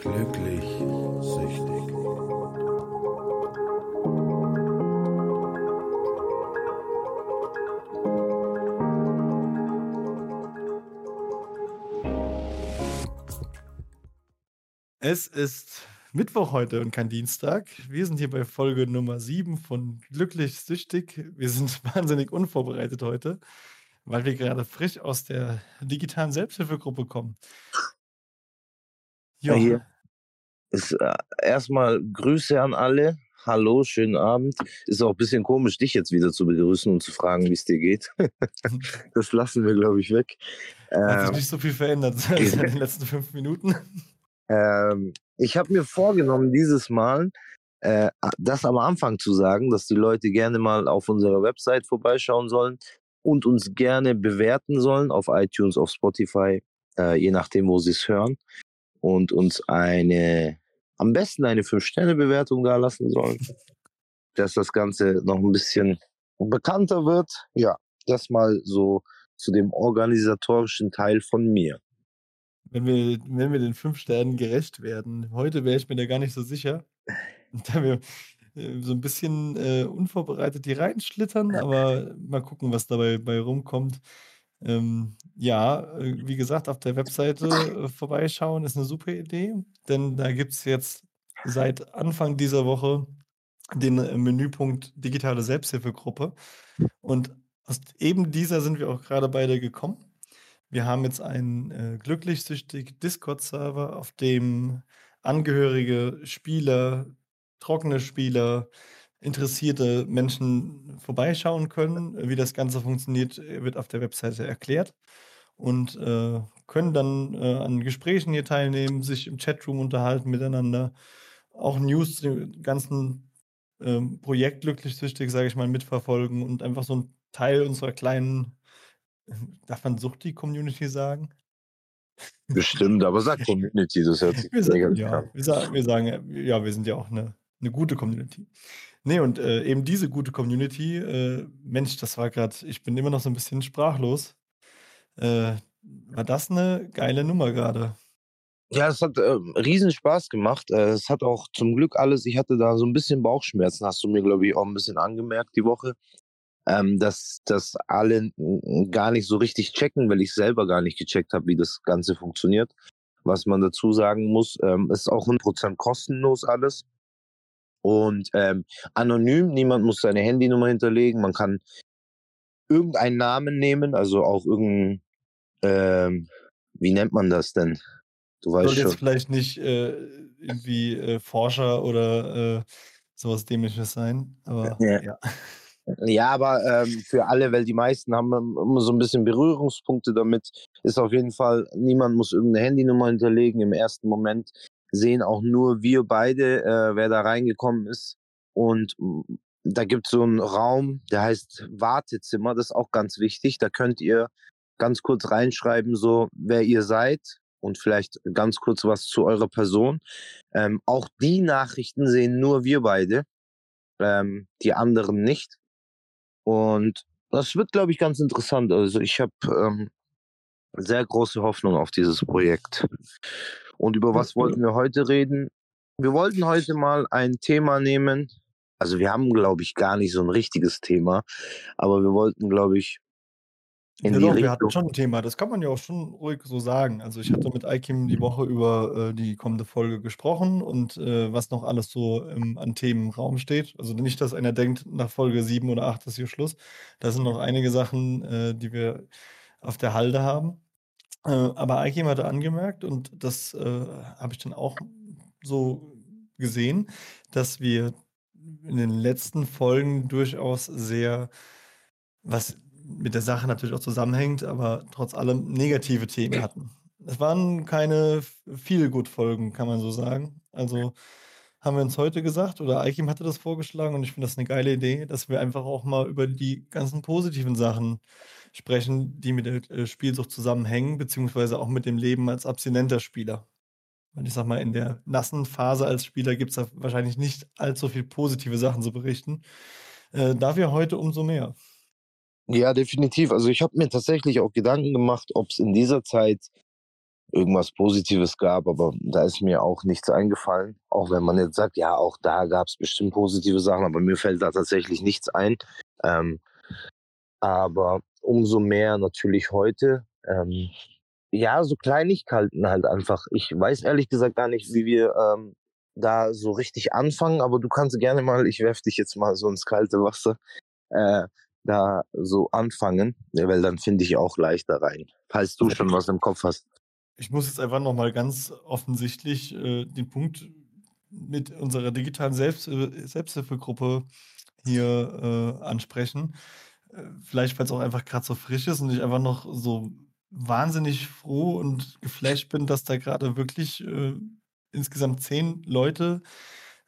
Glücklich süchtig. Es ist Mittwoch heute und kein Dienstag. Wir sind hier bei Folge Nummer 7 von Glücklich Süchtig. Wir sind wahnsinnig unvorbereitet heute, weil wir gerade frisch aus der digitalen Selbsthilfegruppe kommen. Ja, Ja, hier ist äh, erstmal Grüße an alle. Hallo, schönen Abend. Ist auch ein bisschen komisch, dich jetzt wieder zu begrüßen und zu fragen, wie es dir geht. Das lassen wir, glaube ich, weg. hat sich Ähm, nicht so viel verändert seit den letzten fünf Minuten. ähm, ich habe mir vorgenommen, dieses Mal äh, das am Anfang zu sagen, dass die Leute gerne mal auf unserer Website vorbeischauen sollen und uns gerne bewerten sollen auf iTunes, auf Spotify, äh, je nachdem, wo sie es hören. Und uns eine, am besten eine 5-Sterne-Bewertung da lassen sollen, dass das Ganze noch ein bisschen bekannter wird. Ja, das mal so zu dem organisatorischen Teil von mir. Wenn wir, wenn wir den fünf Sternen gerecht werden. Heute wäre ich mir da gar nicht so sicher, da wir äh, so ein bisschen äh, unvorbereitet hier reinschlittern, aber mal gucken, was dabei bei rumkommt. Ähm, ja, äh, wie gesagt, auf der Webseite äh, vorbeischauen ist eine super Idee, denn da gibt es jetzt seit Anfang dieser Woche den äh, Menüpunkt digitale Selbsthilfegruppe. Und aus eben dieser sind wir auch gerade beide gekommen. Wir haben jetzt einen äh, glücklich süchtig Discord-Server, auf dem Angehörige, Spieler, trockene Spieler, interessierte Menschen vorbeischauen können. Wie das Ganze funktioniert, wird auf der Webseite erklärt und äh, können dann äh, an Gesprächen hier teilnehmen, sich im Chatroom unterhalten miteinander, auch News zu dem ganzen ähm, Projekt glücklich süchtig, sage ich mal, mitverfolgen und einfach so ein Teil unserer kleinen, darf man Suchti-Community sagen? Bestimmt, aber sag Community, das hört sich Wir sehr sagen, ja, wir sagen, wir sagen, ja, wir sind ja auch eine, eine gute Community. Nee, und äh, eben diese gute Community, äh, Mensch, das war gerade, ich bin immer noch so ein bisschen sprachlos. Äh, war das eine geile Nummer gerade? Ja, es hat äh, riesen Spaß gemacht. Äh, es hat auch zum Glück alles, ich hatte da so ein bisschen Bauchschmerzen, hast du mir, glaube ich, auch ein bisschen angemerkt die Woche, ähm, dass, dass alle gar nicht so richtig checken, weil ich selber gar nicht gecheckt habe, wie das Ganze funktioniert. Was man dazu sagen muss, ähm, ist auch 100% kostenlos alles. Und ähm, anonym, niemand muss seine Handynummer hinterlegen. Man kann irgendeinen Namen nehmen, also auch irgendein, ähm, wie nennt man das denn? Du weißt Soll jetzt vielleicht nicht äh, irgendwie äh, Forscher oder äh, sowas Dämliches sein, aber Ja. ja. Ja, aber ähm, für alle, weil die meisten haben immer so ein bisschen Berührungspunkte damit, ist auf jeden Fall, niemand muss irgendeine Handynummer hinterlegen. Im ersten Moment sehen auch nur wir beide, äh, wer da reingekommen ist. Und mm, da gibt es so einen Raum, der heißt Wartezimmer, das ist auch ganz wichtig. Da könnt ihr ganz kurz reinschreiben, so wer ihr seid und vielleicht ganz kurz was zu eurer Person. Ähm, auch die Nachrichten sehen nur wir beide, ähm, die anderen nicht. Und das wird, glaube ich, ganz interessant. Also ich habe ähm, sehr große Hoffnung auf dieses Projekt. Und über was wollten wir heute reden? Wir wollten heute mal ein Thema nehmen. Also wir haben, glaube ich, gar nicht so ein richtiges Thema, aber wir wollten, glaube ich, in Ja die doch, wir hatten Richtung. schon ein Thema, das kann man ja auch schon ruhig so sagen. Also ich hatte mit Aikim die Woche über äh, die kommende Folge gesprochen und äh, was noch alles so ähm, an Themen im Raum steht. Also nicht, dass einer denkt, nach Folge 7 oder 8 ist hier Schluss. Da sind noch einige Sachen, äh, die wir auf der Halde haben. Äh, aber Aikim hatte angemerkt, und das äh, habe ich dann auch so gesehen, dass wir in den letzten Folgen durchaus sehr, was mit der Sache natürlich auch zusammenhängt, aber trotz allem negative Themen hatten. Es waren keine Feel-Good-Folgen, kann man so sagen. Also haben wir uns heute gesagt, oder Aikim hatte das vorgeschlagen und ich finde das eine geile Idee, dass wir einfach auch mal über die ganzen positiven Sachen sprechen, die mit der äh, Spielsucht zusammenhängen, beziehungsweise auch mit dem Leben als abstinenter Spieler. Weil ich sag mal, in der nassen Phase als Spieler gibt es da wahrscheinlich nicht allzu viel positive Sachen zu berichten. Äh, dafür heute umso mehr. Ja, definitiv. Also ich habe mir tatsächlich auch Gedanken gemacht, ob es in dieser Zeit irgendwas Positives gab, aber da ist mir auch nichts eingefallen. Auch wenn man jetzt sagt, ja, auch da gab es bestimmt positive Sachen, aber mir fällt da tatsächlich nichts ein. Ähm, aber umso mehr natürlich heute. Ähm, ja, so Kleinigkeiten halt einfach. Ich weiß ehrlich gesagt gar nicht, wie wir ähm, da so richtig anfangen, aber du kannst gerne mal, ich werf dich jetzt mal so ins kalte Wasser, äh, da so anfangen, weil dann finde ich auch leichter rein, falls du schon was im Kopf hast. Ich muss jetzt einfach nochmal ganz offensichtlich äh, den Punkt mit unserer digitalen Selbst äh, Selbsthilfegruppe hier äh, ansprechen. Vielleicht, weil es auch einfach gerade so frisch ist und ich einfach noch so wahnsinnig froh und geflasht bin, dass da gerade wirklich äh, insgesamt zehn Leute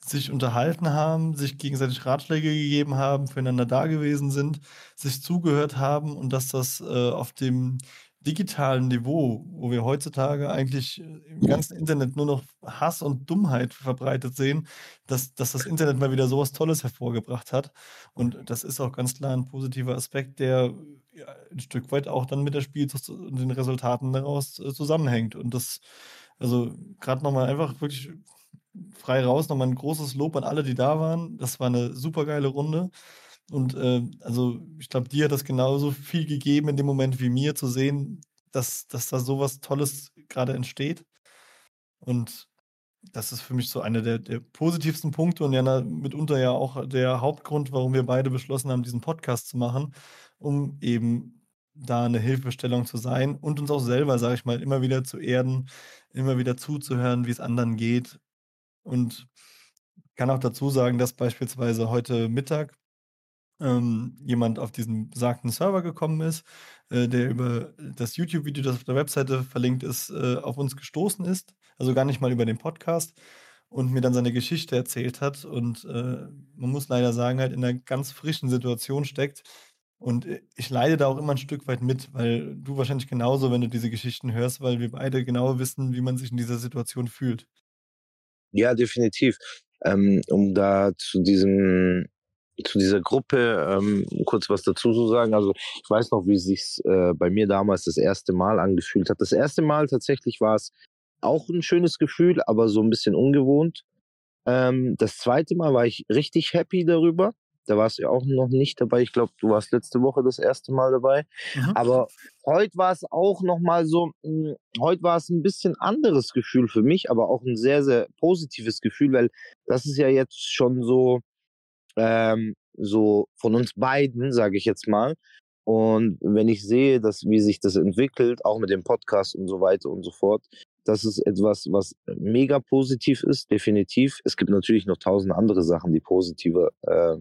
sich unterhalten haben, sich gegenseitig Ratschläge gegeben haben, füreinander da gewesen sind, sich zugehört haben und dass das äh, auf dem digitalen Niveau, wo wir heutzutage eigentlich äh, im ganzen Internet nur noch Hass und Dummheit verbreitet sehen, dass, dass das Internet mal wieder sowas Tolles hervorgebracht hat. Und das ist auch ganz klar ein positiver Aspekt, der ja, ein Stück weit auch dann mit der Spiel und den Resultaten daraus äh, zusammenhängt. Und das, also gerade nochmal einfach wirklich frei raus, nochmal ein großes Lob an alle, die da waren. Das war eine super geile Runde. Und äh, also ich glaube, dir hat das genauso viel gegeben in dem Moment wie mir zu sehen, dass, dass da sowas Tolles gerade entsteht. Und das ist für mich so einer der, der positivsten Punkte und ja mitunter ja auch der Hauptgrund, warum wir beide beschlossen haben, diesen Podcast zu machen, um eben da eine Hilfestellung zu sein und uns auch selber, sage ich mal, immer wieder zu erden, immer wieder zuzuhören, wie es anderen geht. Und kann auch dazu sagen, dass beispielsweise heute Mittag ähm, jemand auf diesen besagten Server gekommen ist, äh, der über das YouTube-Video, das auf der Webseite verlinkt ist, äh, auf uns gestoßen ist. Also gar nicht mal über den Podcast und mir dann seine Geschichte erzählt hat. Und äh, man muss leider sagen, halt in einer ganz frischen Situation steckt. Und äh, ich leide da auch immer ein Stück weit mit, weil du wahrscheinlich genauso, wenn du diese Geschichten hörst, weil wir beide genau wissen, wie man sich in dieser Situation fühlt. Ja, definitiv. Ähm, um da zu diesem zu dieser Gruppe ähm, kurz was dazu zu sagen. Also ich weiß noch, wie es sich äh, bei mir damals das erste Mal angefühlt hat. Das erste Mal tatsächlich war es auch ein schönes Gefühl, aber so ein bisschen ungewohnt. Ähm, das zweite Mal war ich richtig happy darüber. Da warst du ja auch noch nicht dabei. Ich glaube, du warst letzte Woche das erste Mal dabei. Mhm. Aber heute war es auch noch mal so, mh, hm, heute war es ein bisschen anderes Gefühl für mich, aber auch ein sehr, sehr positives Gefühl, weil das ist ja jetzt schon so, ähm, so von uns beiden, sage ich jetzt mal. Und wenn ich sehe, dass wie sich das entwickelt, auch mit dem Podcast und so weiter und so fort, das ist etwas, was mega positiv ist, definitiv. Es gibt natürlich noch tausend andere Sachen, die positiver äh,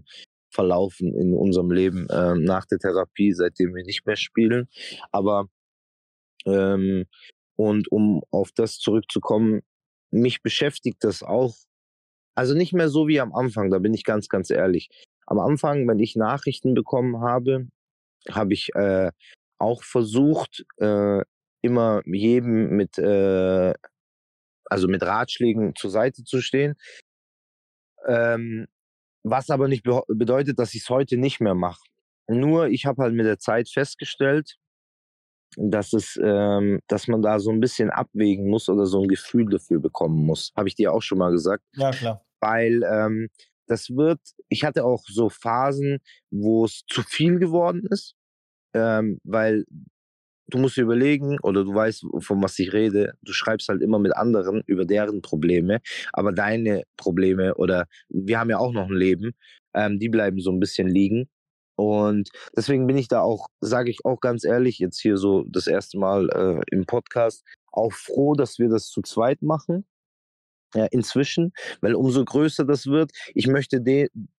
verlaufen in unserem Leben äh, nach der Therapie, seitdem wir nicht mehr spielen. Aber ähm, und um auf das zurückzukommen, mich beschäftigt das auch also nicht mehr so wie am Anfang, da bin ich ganz, ganz ehrlich. Am Anfang, wenn ich Nachrichten bekommen habe, habe ich äh, auch versucht, äh, immer jedem mit, äh, also mit Ratschlägen zur Seite zu stehen. Ähm, was aber nicht be bedeutet, dass ich es heute nicht mehr mache. Nur ich habe halt mit der Zeit festgestellt, dass es, ähm, dass man da so ein bisschen abwägen muss oder so ein Gefühl dafür bekommen muss. Habe ich dir auch schon mal gesagt. Ja, klar. Weil ähm, das wird, ich hatte auch so Phasen, wo es zu viel geworden ist, ähm, weil du musst dir überlegen, oder du weißt, von was ich rede, du schreibst halt immer mit anderen über deren Probleme, aber deine Probleme oder wir haben ja auch noch ein Leben, ähm, die bleiben so ein bisschen liegen. Und deswegen bin ich da auch, sage ich auch ganz ehrlich, jetzt hier so das erste Mal äh, im Podcast, auch froh, dass wir das zu zweit machen. Ja, inzwischen, weil umso größer das wird, ich möchte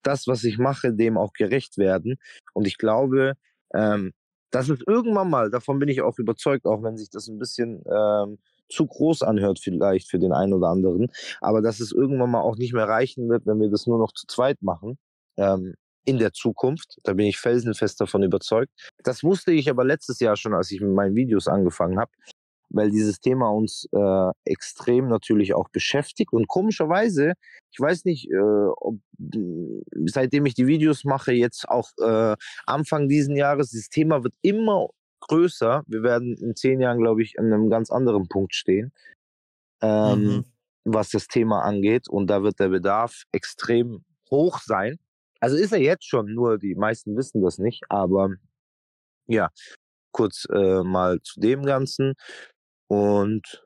das, was ich mache, dem auch gerecht werden. Und ich glaube, ähm, dass es irgendwann mal, davon bin ich auch überzeugt, auch wenn sich das ein bisschen ähm, zu groß anhört, vielleicht für den einen oder anderen, aber dass es irgendwann mal auch nicht mehr reichen wird, wenn wir das nur noch zu zweit machen. Ähm, in der Zukunft. Da bin ich felsenfest davon überzeugt. Das wusste ich aber letztes Jahr schon, als ich mit meinen Videos angefangen habe, weil dieses Thema uns äh, extrem natürlich auch beschäftigt. Und komischerweise, ich weiß nicht, äh, ob, seitdem ich die Videos mache, jetzt auch äh, Anfang diesen Jahres, dieses Thema wird immer größer. Wir werden in zehn Jahren, glaube ich, an einem ganz anderen Punkt stehen, ähm, Mhm. was das Thema angeht. Und da wird der Bedarf extrem hoch sein. Also ist er jetzt schon, nur die meisten wissen das nicht. Aber ja, kurz äh, mal zu dem Ganzen. Und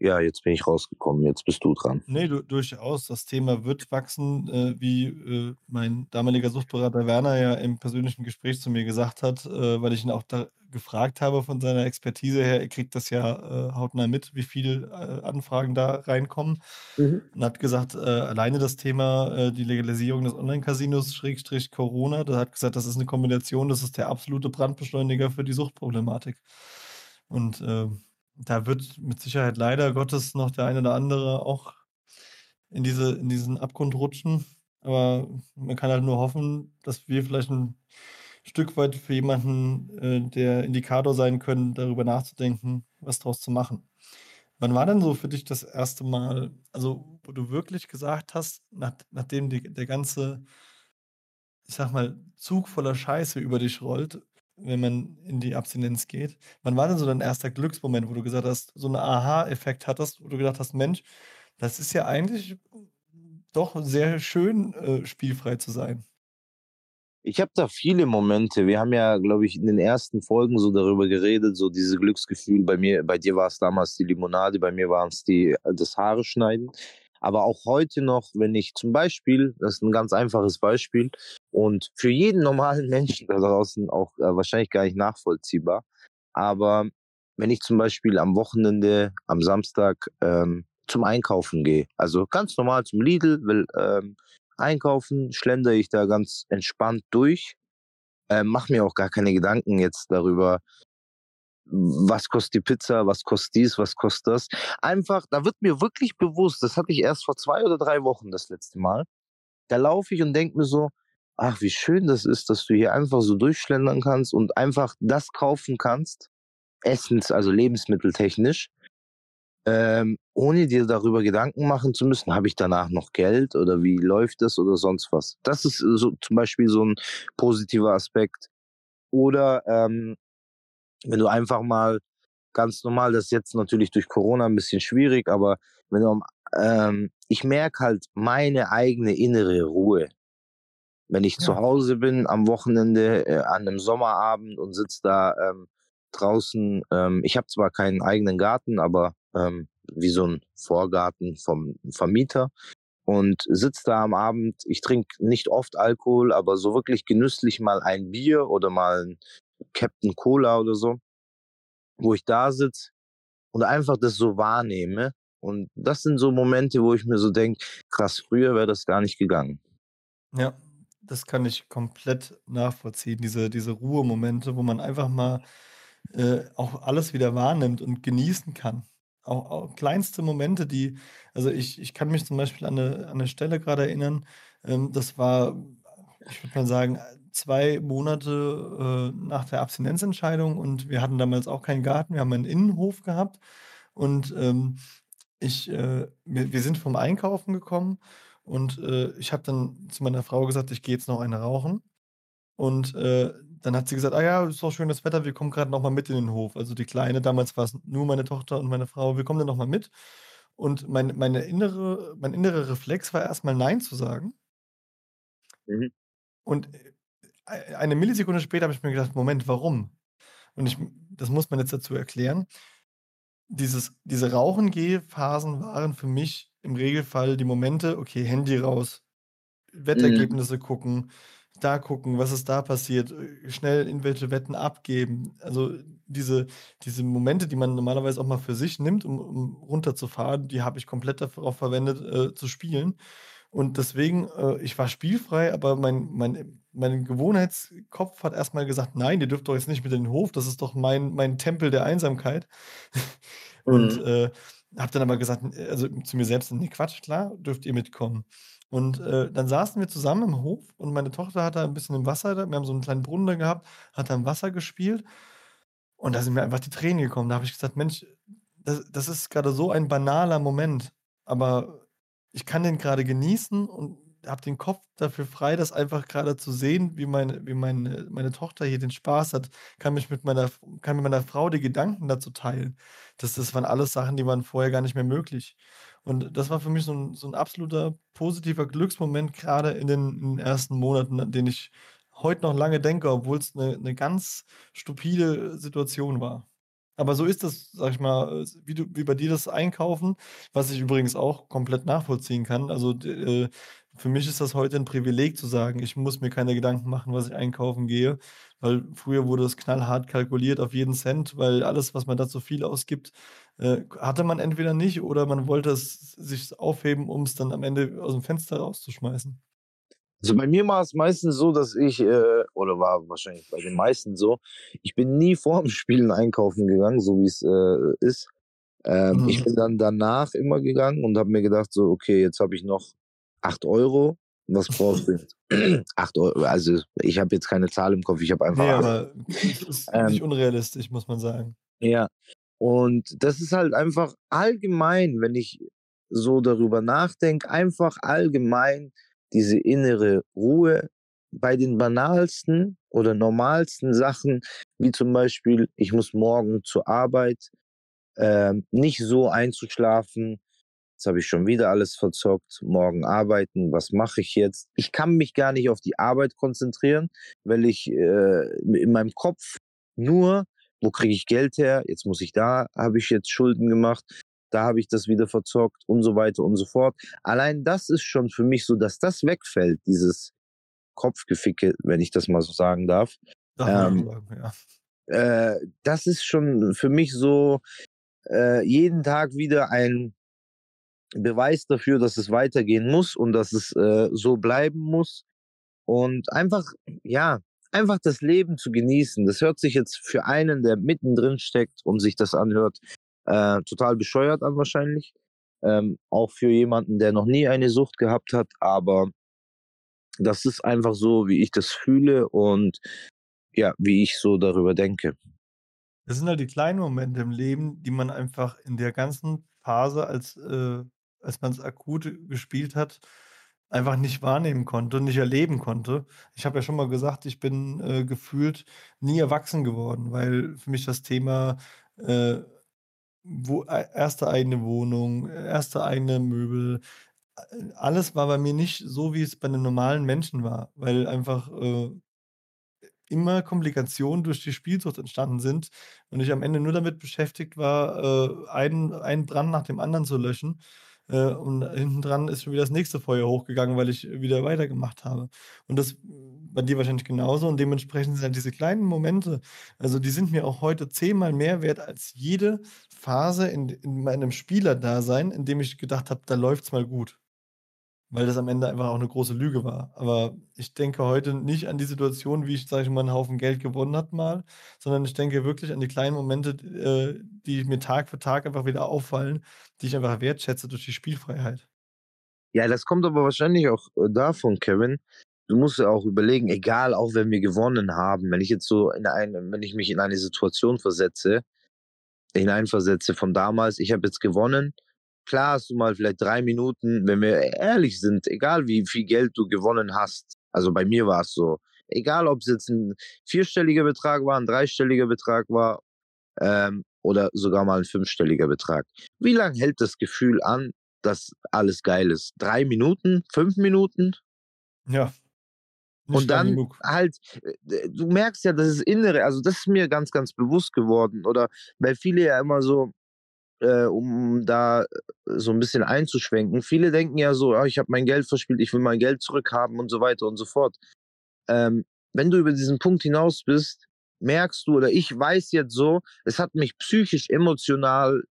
ja, jetzt bin ich rausgekommen. Jetzt bist du dran. Nee, du, durchaus. Das Thema wird wachsen, äh, wie äh, mein damaliger Suchtberater Werner ja im persönlichen Gespräch zu mir gesagt hat, äh, weil ich ihn auch da gefragt habe von seiner Expertise her. Er kriegt das ja äh, hautnah mit, wie viele äh, Anfragen da reinkommen. Mhm. Und hat gesagt, äh, alleine das Thema die Legalisierung des Online-Casinos, Schrägstrich Corona, da hat gesagt, das ist eine Kombination, das ist der absolute Brandbeschleuniger für die Suchtproblematik. Und äh, da wird mit Sicherheit leider Gottes noch der eine oder andere auch in, diese, in diesen Abgrund rutschen. Aber man kann halt nur hoffen, dass wir vielleicht ein Stück weit für jemanden äh, der Indikator sein können, darüber nachzudenken, was draus zu machen. Wann war denn so für dich das erste Mal, also wo du wirklich gesagt hast, nach, nachdem die, der ganze, ich sag mal, Zug voller Scheiße über dich rollt, wenn man in die Abstinenz geht, wann war denn so dein erster Glücksmoment, wo du gesagt hast, so einen Aha-Effekt hattest, wo du gedacht hast, Mensch, das ist ja eigentlich doch sehr schön, äh, spielfrei zu sein? Ich habe da viele Momente. Wir haben ja, glaube ich, in den ersten Folgen so darüber geredet, so diese Glücksgefühl. Bei mir, bei dir war es damals die Limonade, bei mir waren es die das Haare schneiden. Aber auch heute noch, wenn ich zum Beispiel, das ist ein ganz einfaches Beispiel und für jeden normalen Menschen da draußen auch äh, wahrscheinlich gar nicht nachvollziehbar. Aber wenn ich zum Beispiel am Wochenende, am Samstag ähm, zum Einkaufen gehe, also ganz normal zum Lidl, will ähm, einkaufen, schlendere ich da ganz entspannt durch, äh, mache mir auch gar keine Gedanken jetzt darüber, was kostet die Pizza, was kostet dies, was kostet das. Einfach, da wird mir wirklich bewusst, das hatte ich erst vor zwei oder drei Wochen das letzte Mal. Da laufe ich und denke mir so, ach, wie schön das ist, dass du hier einfach so durchschlendern kannst und einfach das kaufen kannst, Essens, also lebensmitteltechnisch, ähm, ohne dir darüber Gedanken machen zu müssen, habe ich danach noch Geld oder wie läuft das oder sonst was. Das ist so zum Beispiel so ein positiver Aspekt. Oder ähm, wenn du einfach mal ganz normal, das ist jetzt natürlich durch Corona ein bisschen schwierig, aber wenn du, ähm, ich merke halt meine eigene innere Ruhe. Wenn ich Ja. zu Hause bin am Wochenende äh, an einem Sommerabend und sitze da ähm, draußen, ähm, ich habe zwar keinen eigenen Garten, aber ähm, wie so ein Vorgarten vom Vermieter und sitze da am Abend. Ich trinke nicht oft Alkohol, aber so wirklich genüsslich mal ein Bier oder mal ein Captain Cola oder so, wo ich da sitze und einfach das so wahrnehme. Und das sind so Momente, wo ich mir so denke, krass, früher wäre das gar nicht gegangen. Ja, das kann ich komplett nachvollziehen, diese, diese Ruhemomente, wo man einfach mal äh, auch alles wieder wahrnimmt und genießen kann. Auch, auch kleinste Momente, die, also ich, ich kann mich zum Beispiel an eine, an eine Stelle gerade erinnern, ähm, das war, ich würde mal sagen, zwei Monate äh, nach der Abstinenzentscheidung und wir hatten damals auch keinen Garten, wir haben einen Innenhof gehabt und ähm, ich, äh, wir, wir sind vom Einkaufen gekommen und äh, ich habe dann zu meiner Frau gesagt, ich gehe jetzt noch eine rauchen. Und äh, dann hat sie gesagt, ah ja, ist doch schönes Wetter, wir kommen gerade noch mal mit in den Hof. Also die Kleine, damals war es nur meine Tochter und meine Frau, wir kommen dann noch mal mit. Und mein, meine innere, mein innerer Reflex war erstmal Nein zu sagen. Mhm. Und eine Millisekunde später habe ich mir gedacht, Moment, warum? Und ich, das muss man jetzt dazu erklären. Dieses, diese Rauchen-Geh-Phasen waren für mich im Regelfall die Momente, okay, Handy raus, Mhm. Wettergebnisse gucken, da gucken, was ist da passiert, äh, schnell irgendwelche Wetten abgeben. Also diese, diese Momente, die man normalerweise auch mal für sich nimmt, um, um runterzufahren, die habe ich komplett darauf verwendet, äh, zu spielen. Und deswegen, äh, ich war spielfrei, aber mein, mein, mein Gewohnheitskopf hat erstmal gesagt, nein, ihr dürft doch jetzt nicht mit in den Hof, das ist doch mein, mein Tempel der Einsamkeit. Und Mhm. äh, habe dann aber gesagt, also zu mir selbst, nee, Quatsch, klar, dürft ihr mitkommen. Und äh, dann saßen wir zusammen im Hof und meine Tochter hat da ein bisschen im Wasser, wir haben so einen kleinen Brunnen da gehabt, hat da im Wasser gespielt und da sind mir einfach die Tränen gekommen. Da habe ich gesagt, Mensch, das, das ist gerade so ein banaler Moment, aber ich kann den gerade genießen und habe den Kopf dafür frei, das einfach gerade zu sehen, wie meine wie meine meine Tochter hier den Spaß hat, kann mich mit meiner kann mit meiner Frau die Gedanken dazu teilen. Das das waren alles Sachen, die waren vorher gar nicht mehr möglich. Und das war für mich so ein so 'n absoluter positiver Glücksmoment, gerade in den in den ersten Monaten, an den ich heute noch lange denke, obwohl's 'ne 'ne ganz stupide Situation war. Aber so ist das, sage ich mal, wie du wie bei dir das Einkaufen, was ich übrigens auch komplett nachvollziehen kann. Also, äh, für mich ist das heute 'n Privileg zu sagen, ich muss mir keine Gedanken machen, was ich einkaufen gehe, weil früher wurde es knallhart kalkuliert auf jeden Cent, weil alles, was man da zu viel ausgibt, äh, hatte man entweder nicht oder man wollte es sich aufheben, um's dann am Ende aus'm Fenster rauszuschmeißen. Also, bei mir war es meistens so, dass ich, äh oder war wahrscheinlich bei den meisten so, ich bin nie vorm Spielen einkaufen gegangen, so wie's, äh, ist. Ähm, ich Mhm. bin dann danach immer gegangen und habe mir gedacht so: „Okay, jetzt habe ich noch 8 €. Was brauchst du jetzt?“ 8 Eu also, ich habe jetzt keine Zahl im Kopf, ich habe einfach Ne, 8 aber es ist nicht Ähm unrealistisch, muss man sagen. Ja. Und das ist halt einfach allgemein, wenn ich so darüber nachdenke, einfach allgemein diese innere Ruhe bei den banalsten oder normalsten Sachen, wie zum Beispiel, ich muss morgen zur Arbeit, ähm, nicht so einzuschlafen: „Jetzt habe ich schon wieder alles verzockt, morgen arbeiten, was mache ich jetzt?“ Ich kann mich gar nicht auf die Arbeit konzentrieren, weil ich, äh, in meinem Kopf nur: „Wo kriege ich Geld her? Jetzt muss ich da habe ich jetzt Schulden gemacht, da habe ich das wieder verzockt“ und so weiter und so fort. Allein das ist schon für mich so, dass das wegfällt, dieses Kopfgeficke, wenn ich das mal so sagen darf. Ähm sagen, ja. äh, das ist schon für mich so, äh, jeden Tag wieder ein Beweis dafür, dass es weitergehen muss und dass es, äh, so bleiben muss. Und einfach ja, einfach das Leben zu genießen. Das hört sich jetzt für einen, der mittendrin steckt und sich das anhört, äh, total bescheuert an wahrscheinlich. Ähm, auch für jemanden, der noch nie eine Sucht gehabt hat, aber das ist einfach so, wie ich das fühle und ja, wie ich so darüber denke. Das sind halt die kleinen Momente im Leben, die man einfach in der ganzen Phase, als äh, als man's akut gespielt hat, einfach nicht wahrnehmen konnte nicht erleben konnte. Ich habe ja schon mal gesagt, ich bin, äh, gefühlt nie erwachsen geworden, weil für mich das Thema, äh, wo e erste eigene Wohnung, erste eigene Möbel, alles war bei mir nicht so, wie es bei 'nem normalen Menschen war, weil einfach, äh, immer Komplikationen durch die Spielsucht entstanden sind und ich am Ende nur damit beschäftigt war, äh, einen einen Brand nach dem anderen zu löschen. Äh, und hinten dran ist schon wieder das nächste Feuer hochgegangen, weil ich wieder weitergemacht habe. Und das bei dir wahrscheinlich genauso und dementsprechend sind halt diese kleinen Momente also, die sind mir auch heute zehnmal mehr wert als jede Phase in in meinem Spielerdasein, in dem ich gedacht habe, da läuft's mal gut. Weil das am Ende einfach auch 'ne große Lüge war. Aber ich denke heute nicht an die Situation, wie ich, sage ich mal, 'n Haufen Geld gewonnen habe mal, sondern ich denke wirklich an die kleinen Momente, äh, die mir Tag für Tag einfach wieder auffallen, die ich einfach wertschätze durch die Spielfreiheit. Ja, das kommt aber wahrscheinlich auch, äh, davon, Kevin du musst ja auch überlegen, egal, auch wenn wir gewonnen haben, wenn ich jetzt so in eine wenn ich mich in eine Situation versetze hineinversetze von damals, ich habe jetzt gewonnen. Klar hast du mal vielleicht 3 Minuten, wenn wir ehrlich sind, egal wie viel Geld du gewonnen hast. Also, bei mir war's so. Egal, ob's jetzt 'n vierstelliger Betrag war, 'n dreistelliger Betrag war, ähm, oder sogar mal 'n fünfstelliger Betrag. Wie lang hält das Gefühl an, dass alles geil ist? 3 Minuten, 5 Minuten? Ja. Nicht Und dann halt, äh, du merkst ja, das ist Innere also, das ist mir ganz, ganz bewusst geworden oder weil viele ja immer so, äh, um da, äh, so 'n bisschen einzuschwenken viele denken ja so: „Ah, ich habe mein Geld verspielt, ich will mein Geld zurückhaben“ und so weiter und so fort. Ähm, wenn du über diesen Punkt hinaus bist, merkst du oder ich weiß jetzt so, es hat mich psychisch, emotional,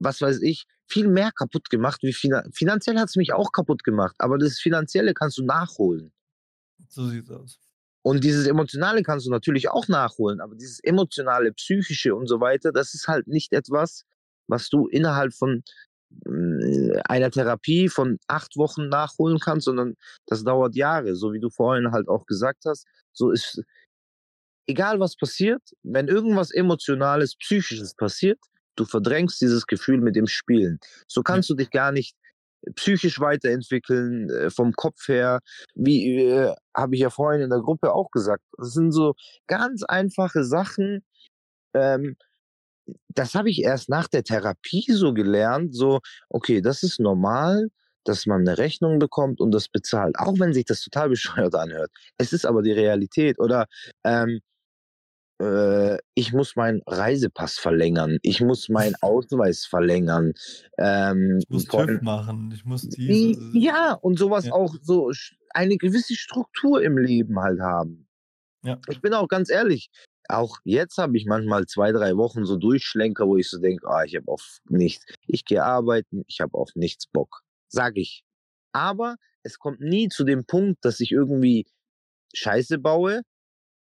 was weiß ich, viel mehr kaputt gemacht wie finan finanziell hat's mich auch kaputt gemacht, aber das Finanzielle kannst du nachholen. So sieht's aus. Und dieses Emotionale kannst du natürlich auch nachholen, aber dieses Emotionale, Psychische und so weiter, das ist halt nicht etwas, was du innerhalb von, hm, einer Therapie von 8 Wochen nachholen kannst, sondern das dauert Jahre, so wie du vorhin halt auch gesagt hast. So ist egal was passiert, wenn irgendwas Emotionales, Psychisches passiert, du verdrängst dieses Gefühl mit dem Spielen. So Ja. kannst du dich gar nicht psychisch weiterentwickeln, äh, vom Kopf her. Wie äh, habe ich ja vorhin in der Gruppe auch gesagt. Das sind so ganz einfache Sachen. Ähm, das habe ich erst nach der Therapie so gelernt. So, okay, das ist normal, dass man eine Rechnung bekommt und das bezahlt. Auch wenn sich das total bescheuert anhört. Es ist aber die Realität. Oder ähm, äh, ich muss meinen Reisepass verlängern, ich muss meinen Ausweis verlängern. Ähm, ich muss TÜV machen, ich muss dies. ja, und sowas Ja. auch so eine gewisse Struktur im Leben halt haben. Ja. Ich bin auch ganz ehrlich, auch jetzt habe ich manchmal zwei, drei Wochen so Durchschlenker, wo ich so denke, ah, ich habe auf nichts. Ich gehe arbeiten, ich habe auf nichts Bock. Sag ich. Aber es kommt nie zu dem Punkt, dass ich irgendwie Scheiße baue,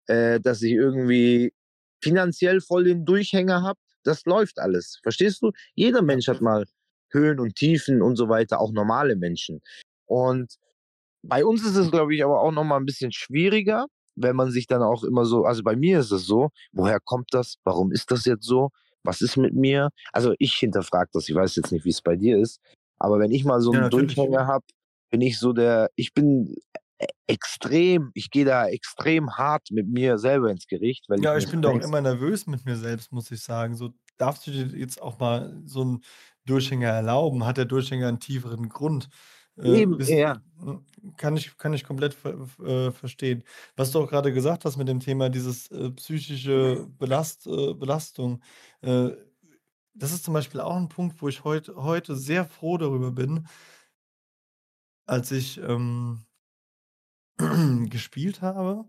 äh, dass ich irgendwie finanziell voll den Durchhänger habe. Das läuft alles. Verstehst du? Jeder Mensch hat mal Höhen und Tiefen und so weiter, auch normale Menschen. Und bei uns ist es, glaube ich, aber auch noch mal ein bisschen schwieriger, wenn man sich dann auch immer so, also bei mir ist es so, woher kommt das? Warum ist das jetzt so? Was ist mit mir? Also ich hinterfrage das, ich weiß jetzt nicht, wie es bei dir ist, aber wenn ich mal so Ja, einen natürlich. Durchhänger habe, bin ich so der, ich bin e- extrem, ich gehe da extrem hart mit mir selber ins Gericht, weil Ja, ich, ich bin so da auch denk, immer nervös mit mir selbst, muss ich sagen. So, darfst du dir jetzt auch mal so einen Durchhänger erlauben? Hat der Durchhänger einen tieferen Grund? Äh, Eben, bist, ja. kann, ich, kann ich komplett äh, verstehen. Was du auch gerade gesagt hast mit dem Thema dieses äh, psychische Belast äh, Belastung, äh, das ist zum Beispiel auch ein Punkt, wo ich heut, heute sehr froh darüber bin, als ich ähm, gespielt habe.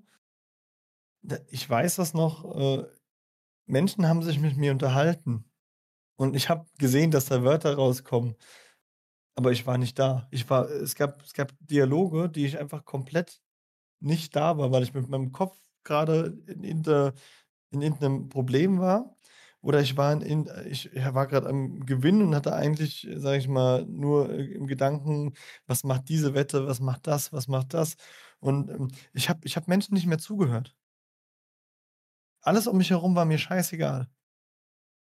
Ich weiß das noch, äh, Menschen haben sich mit mir unterhalten und ich habe gesehen, dass da Wörter rauskommen, aber ich war nicht da. Ich war, es gab, es gab Dialoge, die ich einfach komplett nicht da war, weil ich mit meinem Kopf gerade in, in, der, in irgendeinem Problem war. Oder ich war, in, ich war gerade am Gewinn und hatte eigentlich, sage ich mal, nur äh, im Gedanken, was macht diese Wette, was macht das, was macht das. Und ähm, ich habe ich hab Menschen nicht mehr zugehört. Alles um mich herum war mir scheißegal.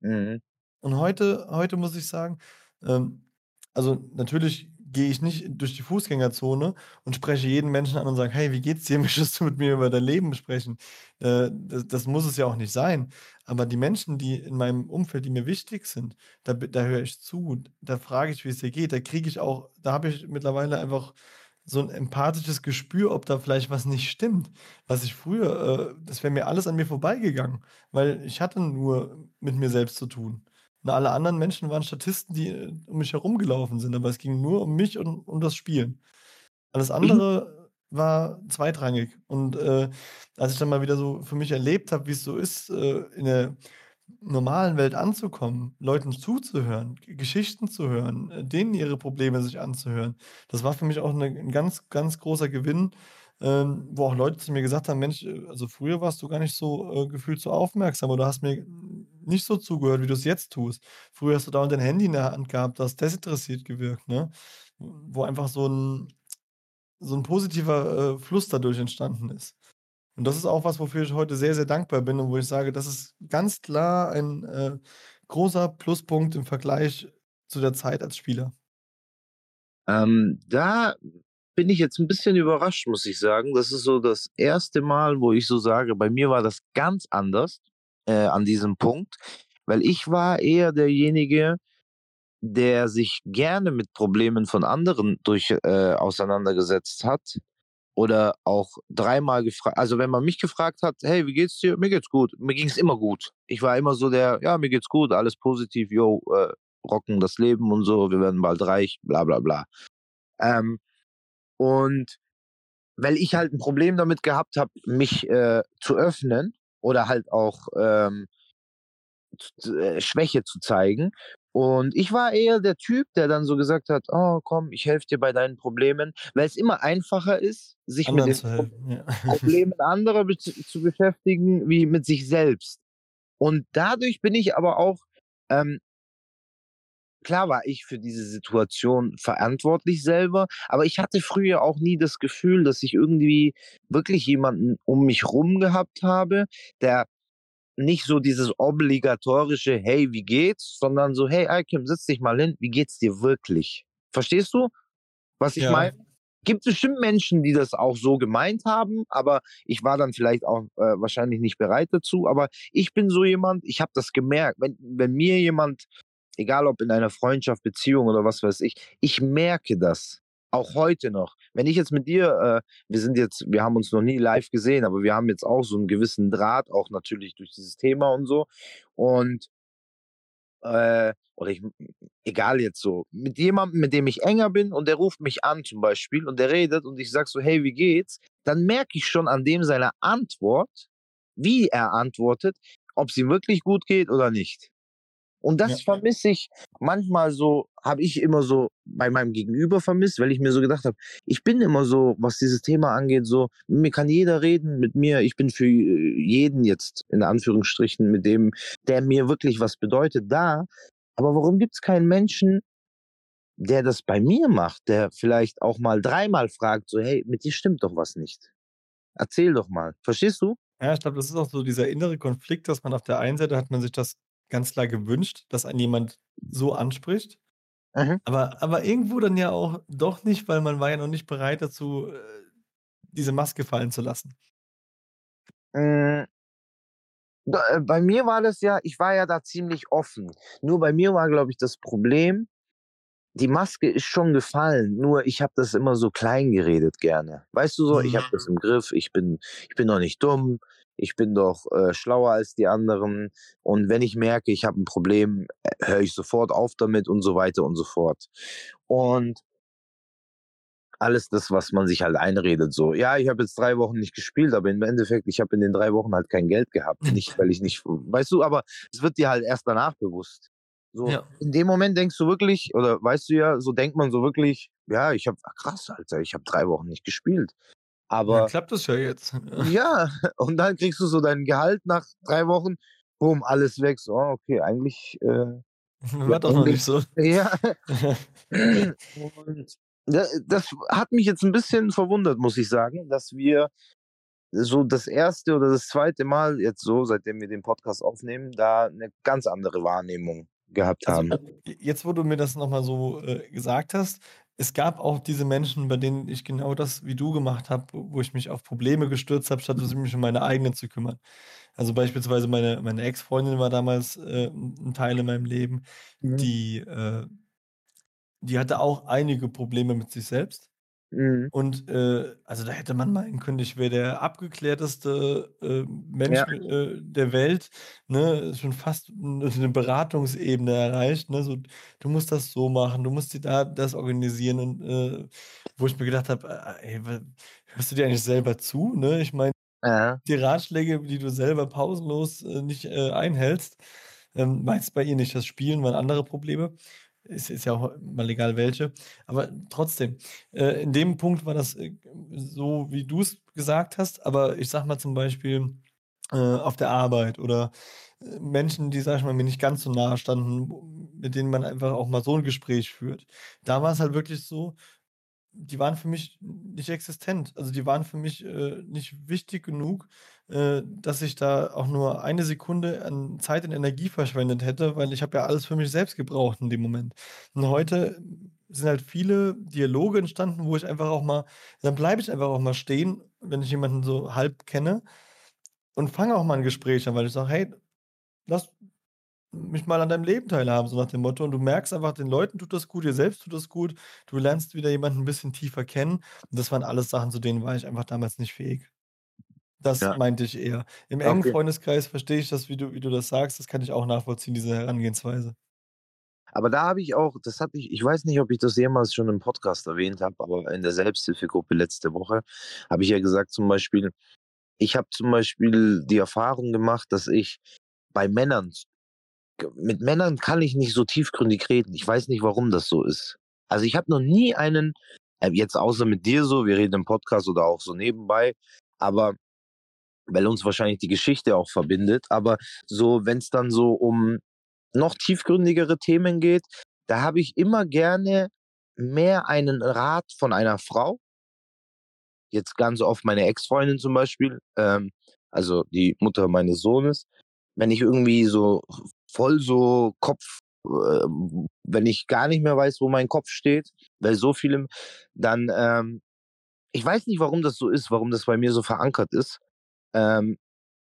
Mhm. Und heute, heute muss ich sagen, ähm, also natürlich gehe ich nicht durch die Fußgängerzone und spreche jeden Menschen an und sage, hey, wie geht's dir? Möchtest du mit mir über dein Leben sprechen? Äh, das, das muss es ja auch nicht sein. Aber die Menschen, die in meinem Umfeld, die mir wichtig sind, da, da höre ich zu, da frage ich, wie es dir geht. Da kriege ich auch, da habe ich mittlerweile einfach so ein empathisches Gespür, ob da vielleicht was nicht stimmt. Was ich früher, äh, das wäre mir alles an mir vorbeigegangen, weil ich hatte nur mit mir selbst zu tun. Und alle anderen Menschen waren Statisten, die äh, um mich herumgelaufen sind, aber es ging nur um mich und um das Spielen. Alles andere war zweitrangig. Und äh, als ich dann mal wieder so für mich erlebt habe, wie es so ist, äh, in der normalen Welt anzukommen, Leuten zuzuhören, Geschichten zu hören, äh, denen ihre Probleme sich anzuhören, das war für mich auch eine, ein ganz, ganz großer Gewinn, ähm, wo auch Leute zu mir gesagt haben, Mensch, äh, also früher warst du gar nicht so äh, gefühlt so aufmerksam oder hast mir nicht so zugehört, wie du es jetzt tust. Früher hast du dauernd dein Handy in der Hand gehabt, hast desinteressiert gewirkt, ne? Wo einfach so ein, so ein positiver äh, Fluss dadurch entstanden ist. Und das ist auch was, wofür ich heute sehr, sehr dankbar bin und wo ich sage, das ist ganz klar ein äh, großer Pluspunkt im Vergleich zu der Zeit als Spieler. Ähm, da bin ich jetzt ein bisschen überrascht, muss ich sagen. Das ist so das erste Mal, wo ich so sage, bei mir war das ganz anders äh, an diesem Punkt, weil ich war eher derjenige, der sich gerne mit Problemen von anderen durch äh, auseinandergesetzt hat oder auch dreimal gefragt. Also wenn man mich gefragt hat, hey, wie geht's dir? Mir geht's gut. Mir ging's immer gut. Ich war immer so der, ja, mir geht's gut, alles positiv, yo, äh, rocken das Leben und so, wir werden bald reich, bla bla bla. Ähm, und weil ich halt ein Problem damit gehabt habe, mich äh, zu öffnen oder halt auch ähm, äh, Schwäche zu zeigen. Und ich war eher der Typ, der dann so gesagt hat, oh komm, ich helfe dir bei deinen Problemen, weil es immer einfacher ist, sich Anderen mit den. Ja. Problemen anderer be zu beschäftigen, wie mit sich selbst. Und dadurch bin ich aber auch, ähm, klar war ich für diese Situation verantwortlich selber, aber ich hatte früher auch nie das Gefühl, dass ich irgendwie wirklich jemanden um mich rum gehabt habe, der nicht so dieses obligatorische, hey, wie geht's, sondern so, hey, Alkim, setz dich mal hin, wie geht's dir wirklich? Verstehst du, was ich Ja. meine? Gibt bestimmt Menschen, die das auch so gemeint haben, aber ich war dann vielleicht auch äh, wahrscheinlich nicht bereit dazu. Aber ich bin so jemand, ich habe das gemerkt. Wenn, wenn mir jemand, egal ob in einer Freundschaft, Beziehung oder was weiß ich, ich merke das. Auch heute noch. Wenn ich jetzt mit dir, äh, wir sind jetzt, wir haben uns noch nie live gesehen, aber wir haben jetzt auch so einen gewissen Draht, auch natürlich durch dieses Thema und so. Und äh, oder ich, egal jetzt so, mit jemandem, mit dem ich enger bin und der ruft mich an zum Beispiel und der redet und ich sag so, hey, wie geht's? Dann merke ich schon an dem seiner Antwort, wie er antwortet, ob es ihm wirklich gut geht oder nicht. Und das Ja. vermisse ich manchmal so, habe ich immer so bei meinem Gegenüber vermisst, weil ich mir so gedacht habe, ich bin immer so, was dieses Thema angeht, so, mir kann jeder reden, mit mir, ich bin für äh, jeden jetzt in Anführungsstrichen, mit dem, der mir wirklich was bedeutet, da. Aber warum gibt es keinen Menschen, der das bei mir macht, der vielleicht auch mal dreimal fragt, so, hey, mit dir stimmt doch was nicht. Erzähl doch mal. Verstehst du? Ja, ich glaube, das ist auch so dieser innere Konflikt, dass man auf der einen Seite hat man sich das ganz klar gewünscht, dass einen jemand so anspricht. Mhm. Aber, aber irgendwo dann ja auch doch nicht, weil man war ja noch nicht bereit dazu, äh, diese Maske fallen zu lassen. Da- äh, Bei mir war das ja, ich war ja da ziemlich offen. Nur bei mir war, glaube ich, das Problem, die Maske ist schon gefallen, nur ich habe das immer so klein geredet gerne. Weißt du so, ich Mhm. habe das im Griff, ich bin, ich bin doch nicht dumm, ich bin doch äh, schlauer als die anderen. Und wenn ich merke, ich habe ein Problem, äh, höre ich sofort auf damit und so weiter und so fort. Und alles das, was man sich halt einredet, so, ja, ich habe jetzt drei Wochen nicht gespielt, aber im Endeffekt, ich habe in den drei Wochen halt kein Geld gehabt. Nicht, weil ich nicht, weißt du, aber es wird dir halt erst danach bewusst. So, Ja. in dem Moment denkst du wirklich, oder weißt du ja, so denkt man so wirklich, ja, ich habe, krass, Alter, ich habe drei Wochen nicht gespielt. Dann Aber klappt das ja jetzt. ja, und dann kriegst du so dein Gehalt nach drei Wochen, boom, alles weg. So, oh, okay, eigentlich, äh, War doch noch nicht so. ja. Und da- das hat mich jetzt ein bisschen verwundert, muss ich sagen, dass wir so das erste oder das zweite Mal jetzt so, seitdem wir den Podcast aufnehmen, da eine ganz andere Wahrnehmung gehabt Also, haben. äh, jetzt, wo du mir das nochmal so äh, gesagt hast, es gab auch diese Menschen, bei denen ich genau das wie du gemacht habe, wo ich mich auf Probleme gestürzt habe, statt mich um meine eigenen zu kümmern. Also beispielsweise meine, meine Ex-Freundin war damals äh, ein Teil in meinem Leben, Mhm. die, äh, die hatte auch einige Probleme mit sich selbst. Mhm. Und äh, also da hätte man meinen können, ich wäre der abgeklärteste äh, Mensch Ja. äh, der Welt, ne, schon fast n- eine Beratungsebene erreicht, ne, so, du musst das so machen, du musst dir da das organisieren und äh, wo ich mir gedacht habe, äh, ey, wa- hörst du dir eigentlich selber zu, ne? Ich meine, Ja. die Ratschläge, die du selber pausenlos äh, nicht äh, einhältst, ähm, meist bei ihr nicht das Spielen, waren andere Probleme. Ist, ist ja auch mal egal welche. Aber trotzdem, äh, in dem Punkt war das äh, so, wie du es gesagt hast. Aber ich sag mal zum Beispiel äh, auf der Arbeit oder äh, Menschen, die, sag ich mal, mir nicht ganz so nahe standen, mit denen man einfach auch mal so ein Gespräch führt. Da war es halt wirklich so, die waren für mich nicht existent. Also die waren für mich äh, nicht wichtig genug, äh, dass ich da auch nur eine Sekunde an Zeit und Energie verschwendet hätte, weil ich habe ja alles für mich selbst gebraucht in dem Moment. Und heute sind halt viele Dialoge entstanden, wo ich einfach auch mal, dann bleibe ich einfach auch mal stehen, wenn ich jemanden so halb kenne und fange auch mal ein Gespräch an, weil ich sage, hey, lass mich mal an deinem Leben teilhaben, so nach dem Motto. Und du merkst einfach, den Leuten tut das gut, dir selbst tut das gut. Du lernst wieder jemanden ein bisschen tiefer kennen. Und das waren alles Sachen, zu denen war ich einfach damals nicht fähig. Das Ja. meinte ich eher. Im engen Okay. Freundeskreis verstehe ich das, wie du, wie du das sagst. Das kann ich auch nachvollziehen, diese Herangehensweise. Aber da habe ich auch, das hatte ich, ich weiß nicht, ob ich das jemals schon im Podcast erwähnt habe, aber in der Selbsthilfegruppe letzte Woche habe ich ja gesagt, zum Beispiel, ich habe zum Beispiel die Erfahrung gemacht, dass ich bei Männern, mit Männern kann ich nicht so tiefgründig reden. Ich weiß nicht, warum das so ist. Also ich habe noch nie einen, äh, jetzt außer mit dir so, wir reden im Podcast oder auch so nebenbei, aber weil uns wahrscheinlich die Geschichte auch verbindet, aber so, wenn es dann so um noch tiefgründigere Themen geht, da habe ich immer gerne mehr einen Rat von einer Frau. Jetzt ganz oft meine Ex-Freundin zum Beispiel, ähm, also die Mutter meines Sohnes. Wenn ich irgendwie so voll so Kopf äh, wenn ich gar nicht mehr weiß, wo mein Kopf steht, weil so vielem, dann, ähm, ich weiß nicht, warum das so ist, warum das bei mir so verankert ist. Ähm,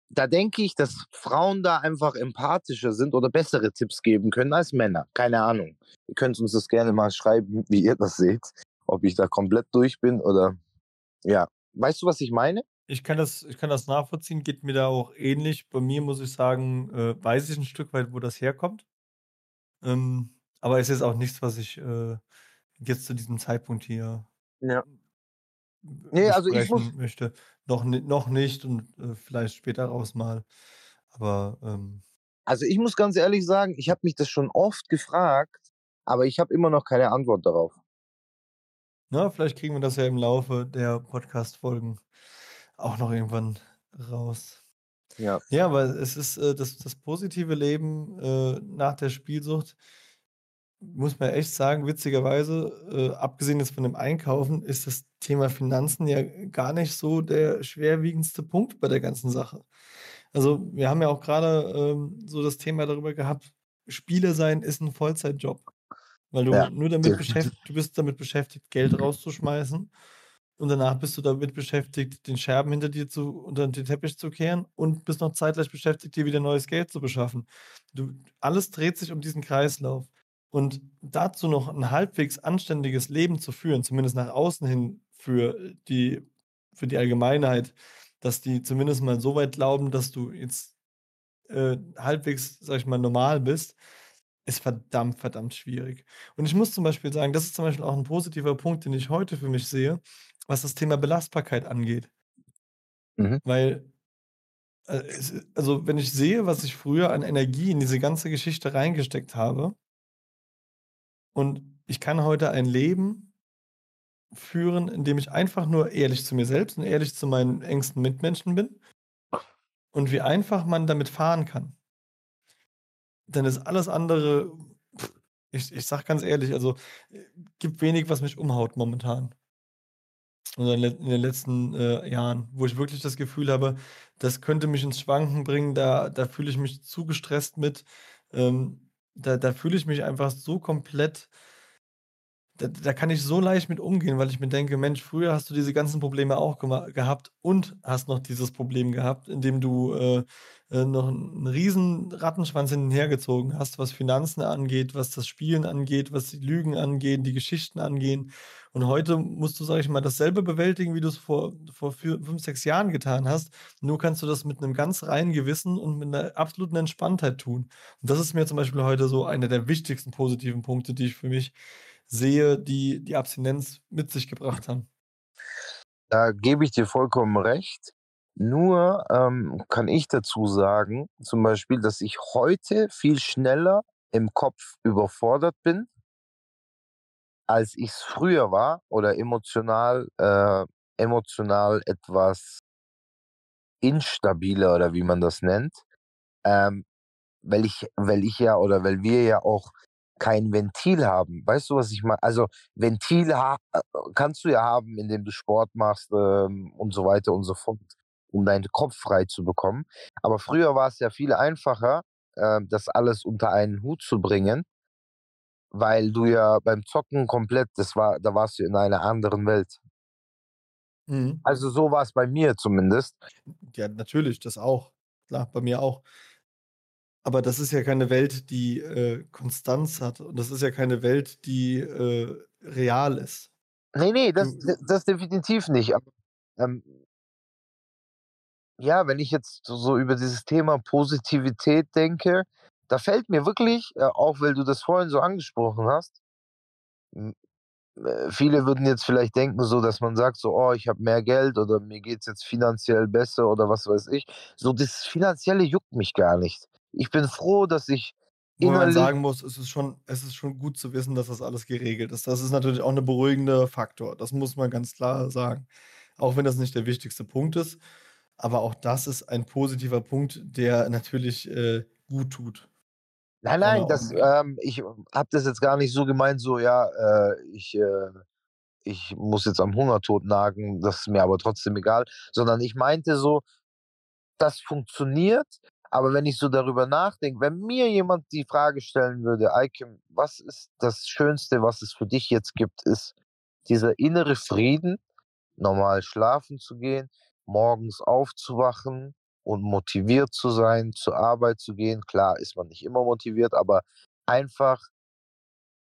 da denke ich, dass Frauen da einfach empathischer sind oder bessere Tipps geben können als Männer. Keine Ahnung. Ihr könnt uns das gerne mal schreiben, wie ihr das seht. Ob ich da komplett durch bin oder ja. Weißt du, was ich meine? Ich kann das, ich kann das nachvollziehen, geht mir da auch ähnlich. Bei mir muss ich sagen, äh, weiß ich ein Stück weit, wo das herkommt. Ähm, aber es ist auch nichts, was ich äh, jetzt zu diesem Zeitpunkt hier ja. Nee, also ich muss möchte. Noch, noch nicht und äh, vielleicht später raus mal. Aber ähm, also ich muss ganz ehrlich sagen, ich habe mich das schon oft gefragt, aber ich habe immer noch keine Antwort darauf. Na, vielleicht kriegen wir das ja im Laufe der Podcast-Folgen auch noch irgendwann raus. Ja. Ja, weil es ist äh, das, das positive Leben äh, nach der Spielsucht, muss man echt sagen, witzigerweise, äh, abgesehen jetzt von dem Einkaufen, ist das Thema Finanzen ja gar nicht so der schwerwiegendste Punkt bei der ganzen Sache. Also, wir haben ja auch gerade ähm, so das Thema darüber gehabt, Spieler sein ist ein Vollzeitjob. Weil du ja, nur damit beschäftigt, du bist damit beschäftigt, Geld rauszuschmeißen. Und danach bist du damit beschäftigt, den Scherben hinter dir zu, unter den Teppich zu kehren und bist noch zeitgleich beschäftigt, dir wieder neues Geld zu beschaffen. Du, alles dreht sich um diesen Kreislauf. Und dazu noch ein halbwegs anständiges Leben zu führen, zumindest nach außen hin für die, für die Allgemeinheit, dass die zumindest mal so weit glauben, dass du jetzt äh, halbwegs, sag ich mal, normal bist, ist verdammt, verdammt schwierig. Und ich muss zum Beispiel sagen, das ist zum Beispiel auch ein positiver Punkt, den ich heute für mich sehe, was das Thema Belastbarkeit angeht. Mhm. Weil, äh, also wenn ich sehe, was ich früher an Energie in diese ganze Geschichte reingesteckt habe, und ich kann heute ein Leben führen, in dem ich einfach nur ehrlich zu mir selbst und ehrlich zu meinen engsten Mitmenschen bin und wie einfach man damit fahren kann dann ist alles andere, ich, ich sag ganz ehrlich, also äh, gibt wenig, was mich umhaut momentan. Oder in, in den letzten äh, Jahren, wo ich wirklich das Gefühl habe, das könnte mich ins Schwanken bringen, da, da fühle ich mich zu gestresst mit, ähm, da, da fühle ich mich einfach so komplett da, da, kann ich so leicht mit umgehen, weil ich mir denke, Mensch, früher hast du diese ganzen Probleme auch gehabt und hast noch dieses Problem gehabt, indem du äh, äh, noch einen riesen Rattenschwanz hinterhergezogen hast, was Finanzen angeht, was das Spielen angeht, was die Lügen angehen, die Geschichten angehen. Und heute musst du, sag ich mal, dasselbe bewältigen, wie du es vor, vor vier, fünf, sechs Jahren getan hast. Nur kannst du das mit einem ganz reinen Gewissen und mit einer absoluten Entspanntheit tun. Und das ist mir zum Beispiel heute so einer der wichtigsten positiven Punkte, die ich für mich sehe, die die Abstinenz mit sich gebracht haben. Da gebe ich dir vollkommen recht. Nur ähm, kann ich dazu sagen, zum Beispiel, dass ich heute viel schneller im Kopf überfordert bin, als ich es früher war oder emotional, äh, emotional etwas instabiler oder wie man das nennt. Ähm, weil ich, weil ich ja oder weil wir ja auch kein Ventil haben. Weißt du, was ich meine? Also Ventil äh, kannst du ja haben, indem du Sport machst ähm, und so weiter und so fort, um deinen Kopf frei zu bekommen. Aber früher war es ja viel einfacher, äh, das alles unter einen Hut zu bringen, weil du ja beim Zocken komplett, das war, da warst du in einer anderen Welt. Mhm. Also so war es bei mir zumindest. Ja, natürlich, das auch. Klar, bei mir auch. Aber das ist ja keine Welt, die äh, Konstanz hat. Und das ist ja keine Welt, die äh, real ist. Nee, nee, das, das definitiv nicht. Aber, ähm, ja, wenn ich jetzt so über dieses Thema Positivität denke, da fällt mir wirklich, äh, auch weil du das vorhin so angesprochen hast, äh, viele würden jetzt vielleicht denken, so dass man sagt, so, oh, ich habe mehr Geld oder mir geht es jetzt finanziell besser oder was weiß ich. So, das Finanzielle juckt mich gar nicht ich bin froh, dass ich Wo man sagen muss, es ist, schon, es ist schon gut zu wissen, dass das alles geregelt ist. Das ist natürlich auch ein beruhigender Faktor. Das muss man ganz klar sagen. Auch wenn das nicht der wichtigste Punkt ist. Aber auch das ist ein positiver Punkt, der natürlich äh, gut tut. Nein, nein, das, ähm, ich habe das jetzt gar nicht so gemeint, so, ja, äh, ich, äh, ich muss jetzt am Hungertod nagen, das ist mir aber trotzdem egal, sondern ich meinte so, das funktioniert, Aber wenn ich so darüber nachdenke, wenn mir jemand die Frage stellen würde, Eikim, was ist das Schönste, was es für dich jetzt gibt, ist dieser innere Frieden, normal schlafen zu gehen, morgens aufzuwachen und motiviert zu sein, zur Arbeit zu gehen. Klar ist man nicht immer motiviert, aber einfach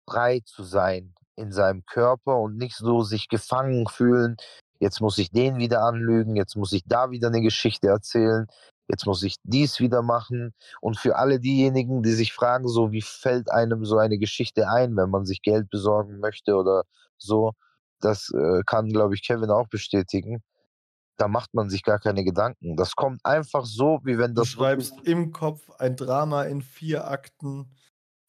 frei zu sein in seinem Körper und nicht so sich gefangen fühlen. Jetzt muss ich den wieder anlügen, jetzt muss ich da wieder eine Geschichte erzählen, jetzt muss ich dies wieder machen. Und für alle diejenigen, die sich fragen, so wie fällt einem so eine Geschichte ein, wenn man sich Geld besorgen möchte oder so, das äh, kann, glaube ich, Kevin auch bestätigen. Da macht man sich gar keine Gedanken. Das kommt einfach so, wie wenn Du das wirklich schreibst im Kopf ein Drama in 4 Akten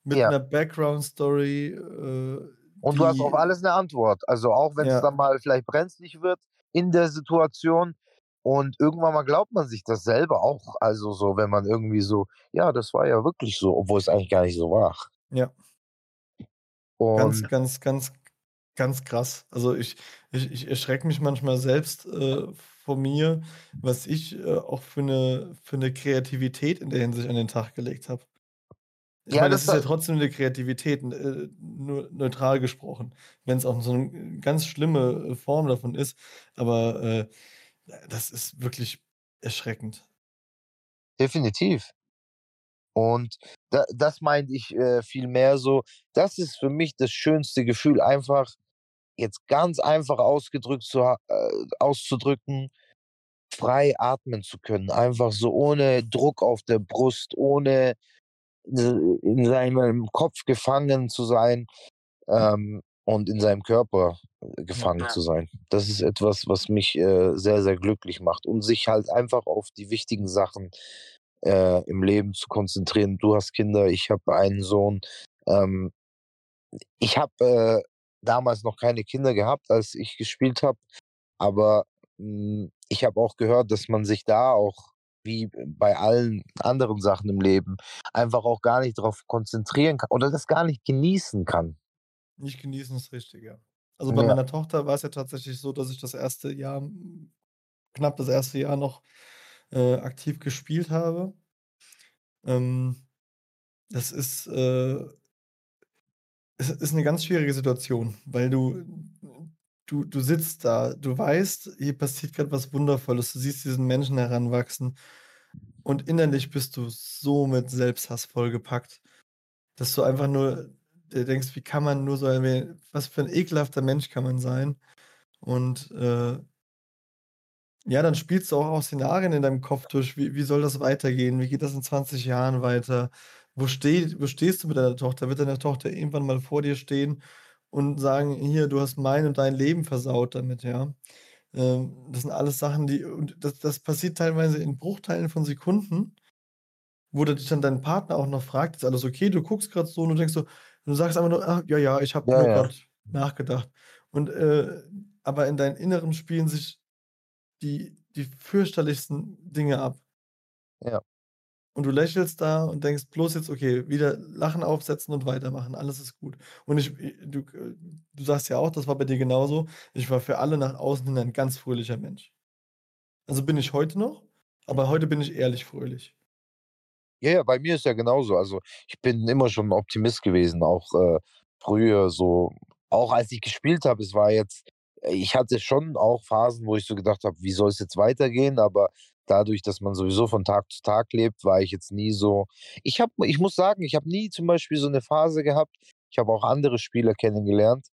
mit Ja. 'ner Background-Story, äh, Und du hast auf alles eine Antwort. Also auch wenn es Ja. dann mal vielleicht brenzlig wird in der Situation. Und irgendwann mal glaubt man sich das selber auch. Also so, wenn man irgendwie so, ja, das war ja wirklich so, obwohl es eigentlich gar nicht so war. Ja. Ganz, Und ganz, ganz, ganz krass. Also ich, ich, ich erschrecke mich manchmal selbst äh, vor mir, was ich äh, auch für eine, für eine Kreativität in der Hinsicht an den Tag gelegt habe. Ich Ja, meine, das das ist ja trotzdem eine Kreativität, äh, nur neutral gesprochen, wenn es auch so eine ganz schlimme äh, Form davon ist. Aber äh, das ist wirklich erschreckend. definitiv. Und da, das meinte ich äh, viel mehr so. Das ist für mich das schönste Gefühl, einfach jetzt ganz einfach ausgedrückt zu, äh, auszudrücken, frei atmen zu können. Einfach so ohne Druck auf der Brust, ohne in seinem Kopf gefangen zu sein ähm, und in seinem Körper äh, gefangen zu sein. Das ist etwas, was mich äh, sehr, sehr glücklich macht und sich halt einfach auf die wichtigen Sachen äh, im Leben zu konzentrieren. Du hast Kinder, ich habe einen Sohn. Ähm, ich habe äh, damals noch keine Kinder gehabt, als ich gespielt habe, aber mh, ich habe auch gehört, dass man sich da auch wie bei allen anderen Sachen im Leben einfach auch gar nicht darauf konzentrieren kann oder das gar nicht genießen kann. Nicht genießen ist richtig, ja. Also bei Ja. meiner Tochter war es ja tatsächlich so, dass ich das erste Jahr, knapp das erste Jahr noch äh, aktiv gespielt habe. Ähm, das ist, äh, es ist eine ganz schwierige Situation, weil du, du, du sitzt da, du weißt, hier passiert gerade was Wundervolles, du siehst diesen Menschen heranwachsen und innerlich bist du so mit Selbsthass vollgepackt, dass du einfach nur dir denkst, wie kann man nur so was für ein ekelhafter Mensch kann man sein? Und äh, ja, dann spielst du auch, auch Szenarien in deinem Kopf durch. Wie, wie soll das weitergehen? Wie geht das in 20 Jahren weiter? Wo, steh, wo stehst du mit deiner Tochter? Wird deine Tochter irgendwann mal vor dir stehen und sagen, hier, du hast mein und dein Leben versaut damit, ja? Ähm, das sind alles Sachen, die, und das, das passiert teilweise in Bruchteilen von Sekunden, wo dich dann dein Partner auch noch fragt, ist alles okay? Du guckst gerade so und du denkst so, du sagst einfach nur, ah, ja, ja, ich habe Ja, nur ja. nachgedacht. Und äh, aber in deinem Inneren spielen sich die, die fürchterlichsten Dinge ab. Ja. Und du lächelst da und denkst bloß jetzt, okay, wieder Lachen aufsetzen und weitermachen, alles ist gut. Und ich, du, du sagst ja auch, das war bei dir genauso. Ich war für alle nach außen hin ein ganz fröhlicher Mensch. Also bin ich heute noch, aber heute bin ich ehrlich fröhlich. Ja, ja, bei mir ist ja genauso. Also ich bin immer schon ein Optimist gewesen, auch äh, früher so, auch als ich gespielt habe, es war jetzt, äh, ich hatte schon auch Phasen, wo ich so gedacht habe, wie soll es jetzt weitergehen, aber dadurch, dass man sowieso von Tag zu Tag lebt, war ich jetzt nie so. Ich habe, ich muss sagen, ich habe nie zum Beispiel so eine Phase gehabt. Ich habe auch andere Spieler kennengelernt,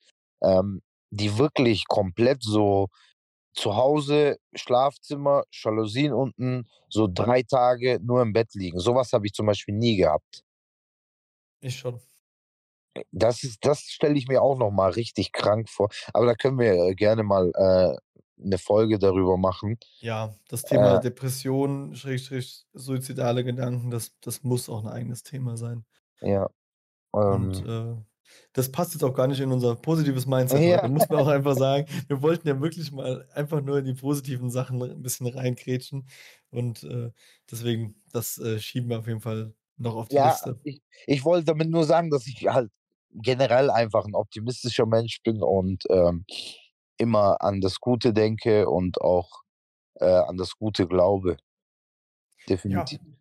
ähm, die wirklich komplett so zu Hause, Schlafzimmer, Jalousien unten, so drei Tage nur im Bett liegen. Sowas habe ich zum Beispiel nie gehabt. Ich schon. Das ist, das stelle ich mir auch noch mal richtig krank vor. Aber da können wir äh, gerne mal äh, eine Folge darüber machen. Ja, das Thema Äh. Depression, Schrägstrich, suizidale Gedanken, das, das muss auch ein eigenes Thema sein. Ja. Ähm, Und äh, das passt jetzt auch gar nicht in unser positives Mindset Ja. heute, muss man auch einfach sagen. Wir wollten ja wirklich mal einfach nur in die positiven Sachen ein bisschen reinkrätschen. Und äh, deswegen, das äh, schieben wir auf jeden Fall noch auf die ja, Liste. ich, ich wollte damit nur sagen, dass ich halt generell einfach ein optimistischer Mensch bin und ähm, immer an das Gute denke und auch äh, an das Gute glaube. Ja, Definitiv. Ne,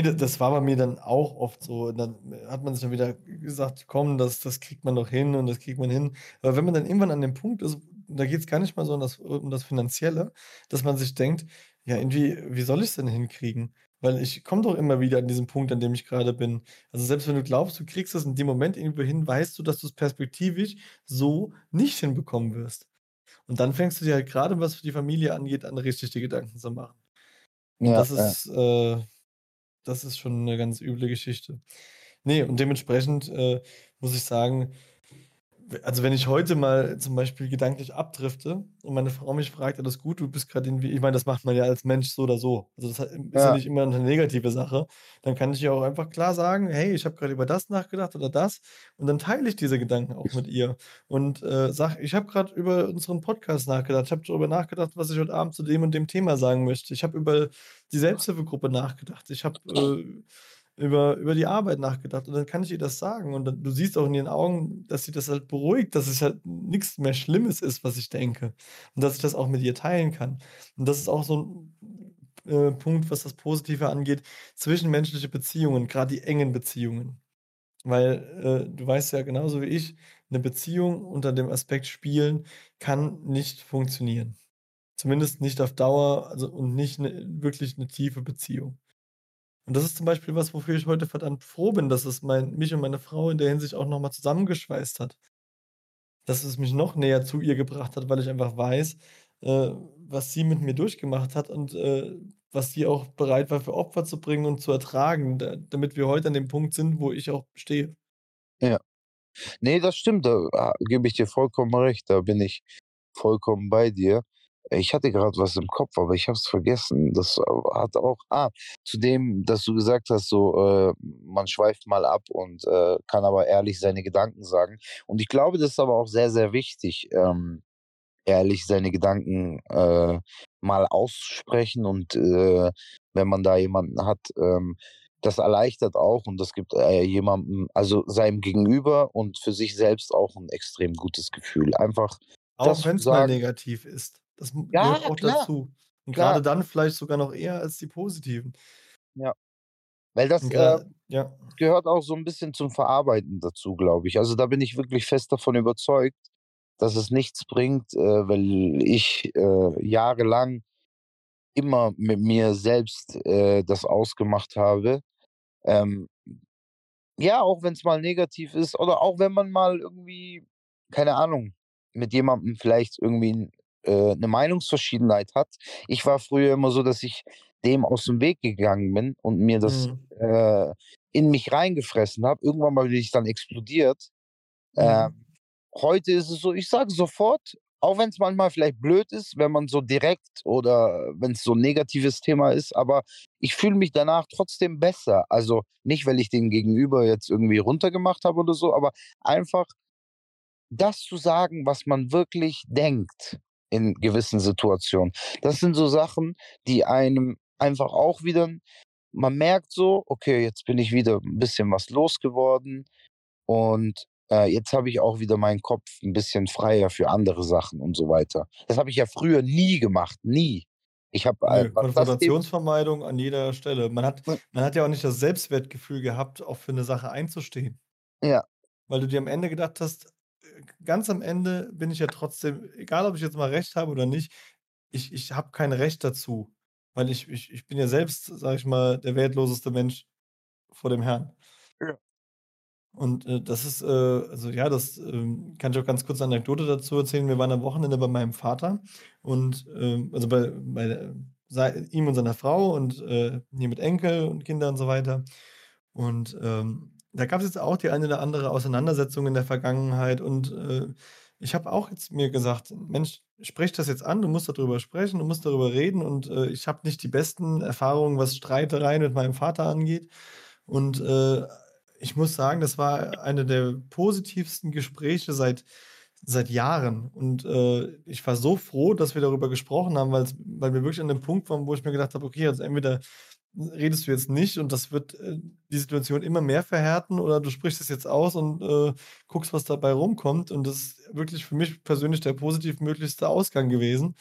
da das war bei mir dann auch oft so. Und dann hat man sich dann wieder gesagt: „Komm, das das kriegt man doch hin und das kriegt man hin.“ Aber wenn man dann irgendwann an dem Punkt ist, da geht's gar nicht mal so um das um das Finanzielle, dass man sich denkt: „Ja, irgendwie wie soll ich's denn hinkriegen?“ Weil ich komme doch immer wieder an diesen Punkt, an dem ich grade bin. Also, selbst wenn du glaubst, du kriegst das in dem Moment irgendwo hin, weißt du, dass du's perspektivisch so nicht hinbekommen wirst. Und dann fängst du dir halt grade, was die Familie angeht, an, richtig die Gedanken zu machen. Und Ja, das ja. ist äh, das ist schon 'ne ganz üble Geschichte. Ne, und dementsprechend, äh, muss ich sagen also, wenn ich heute mal zum Beispiel gedanklich abdrifte und meine Frau mich fragt: „Alles gut? Du bist grad irgendwie“ ich meine, das macht man ja als Mensch so oder so. Also, das ist ja Ja. nicht immer 'ne negative Sache. Dann kann ich ihr auch einfach klar sagen: „Hey, ich habe grad über das nachgedacht oder das.“ Und dann teile ich diese Gedanken auch mit ihr und, äh, sage: „Ich habe grad über unseren Podcast nachgedacht. Ich habe darüber nachgedacht, was ich heute Abend zu dem und dem Thema sagen möchte. Ich habe über die Selbsthilfegruppe nachgedacht. Ich habe, äh, über über die Arbeit nachgedacht.“ Und dann kann ich ihr das sagen und dann du siehst auch in ihren Augen, dass sie das halt beruhigt, dass es halt nix mehr Schlimmes ist, was ich denke und dass ich das auch mit ihr teilen kann. Und das ist auch so 'n, äh, Punkt, was das Positive angeht, zwischenmenschliche Beziehungen, grad die engen Beziehungen. Weil, äh, du weißt ja genauso wie ich, 'ne Beziehung unter dem Aspekt Spielen kann nicht funktionieren. Zumindest nicht auf Dauer, also und nicht 'ne wirklich 'ne tiefe Beziehung. Und das ist zum Beispiel was, wofür ich heute verdammt froh bin, dass es mein mich und meine Frau in der Hinsicht auch noch mal zusammengeschweißt hat. Dass es mich noch näher zu ihr gebracht hat, weil ich einfach weiß, äh, was sie mit mir durchgemacht hat und, äh, was sie auch bereit war, für Opfer zu bringen und zu ertragen, da damit wir heute an dem Punkt sind, wo ich auch stehe. Ja. Ne, das stimmt, da, ah, gebe ich dir vollkommen recht. Da bin ich vollkommen bei dir. Ich hatte grad was im Kopf, aber ich habe es vergessen. Das, hat auch ah, zu dem, dass du gesagt hast, so, äh, man schweift mal ab und, äh, kann aber ehrlich seine Gedanken sagen. Und ich glaube, das ist aber auch sehr, sehr wichtig, ähm, ehrlich seine Gedanken, äh, mal auszusprechen und, äh, wenn man da jemanden hat, ähm, das erleichtert auch und das gibt, äh, jemandem also, seinem Gegenüber und für sich selbst auch 'n extrem gutes Gefühl. Einfach Auch zu wenn's mal negativ ist. Das Ja, gehört auch klar, dazu. Und klar. grade dann vielleicht sogar noch eher als die positiven. Ja. Weil das, äh, ja. gehört auch so 'n bisschen zum Verarbeiten dazu, glaube ich. Also, da bin ich wirklich fest davon überzeugt, dass es nichts bringt, äh, weil ich, äh, jahrelang immer mit mir selbst, äh, das ausgemacht habe. Ähm, ja, auch wenn's mal negativ ist oder auch wenn man mal irgendwie, keine Ahnung, mit jemandem vielleicht irgendwie äh, 'ne Meinungsverschiedenheit hat. Ich war früher immer so, dass ich dem aus'm Weg gegangen bin und mir das, Mhm. äh, in mich reingefressen habe. Irgendwann mal bin ich dann explodiert. Mhm. Ähm, heute ist es so, ich sage sofort, auch wenn's manchmal vielleicht blöd ist, wenn man so direkt oder wenn's so 'n negatives Thema ist, aber ich fühle mich danach trotzdem besser. Also, nicht, weil ich den Gegenüber jetzt irgendwie runtergemacht habe oder so, aber einfach das zu sagen, was man wirklich denkt in gewissen Situationen. Das sind so Sachen, die einem einfach auch wieder man merkt so: „Okay, jetzt bin ich wieder 'n bisschen was losgeworden und, äh, jetzt habe ich auch wieder meinen Kopf 'n bisschen freier für andere Sachen“ und so weiter. Das habe ich ja früher nie gemacht, nie. Ich habe, äh, Konfrontationsvermeidung an jeder Stelle. Man hat man hat ja auch nicht das Selbstwertgefühl gehabt, auch für 'ne Sache einzustehen. Ja. Weil du dir am Ende gedacht hast: „Äh, ganz am Ende bin ich ja trotzdem egal, ob ich jetzt mal recht habe oder nicht, ich ich habe kein Recht dazu, weil ich ich ich bin ja selbst, sage ich mal, der wertloseste Mensch vor dem Herrn.“ Ja. Und, äh, das ist, äh also, ja, das, ähm, kann ich auch ganz kurz 'ne Anekdote dazu erzählen. Wir waren am Wochenende bei meinem Vater und, ähm also, bei bei, äh, sei ihm und seiner Frau und, äh, hier mit Enkel und Kinder und so weiter. Und, ähm, da gab's jetzt auch die eine oder andere Auseinandersetzung in der Vergangenheit und, äh, ich habe auch jetzt mir gesagt: „Mensch, sprich das jetzt an, du musst da drüber sprechen, du musst darüber reden.“ Und, äh, ich habe nicht die besten Erfahrungen, was Streitereien mit meinem Vater angeht. Und, äh, ich muss sagen, das war eine der positivsten Gespräche seit seit Jahren. Und, äh, ich war so froh, dass wir darüber gesprochen haben, weil wir wirklich an dem Punkt waren, wo ich mir gedacht habe: „Okay, also, entweder redest du jetzt nicht und das wird, äh, die Situation immer mehr verhärten oder du sprichst es jetzt aus und, äh, guckst, was dabei rumkommt.“ Und das ist wirklich für mich persönlich der positivmöglichste Ausgang gewesen.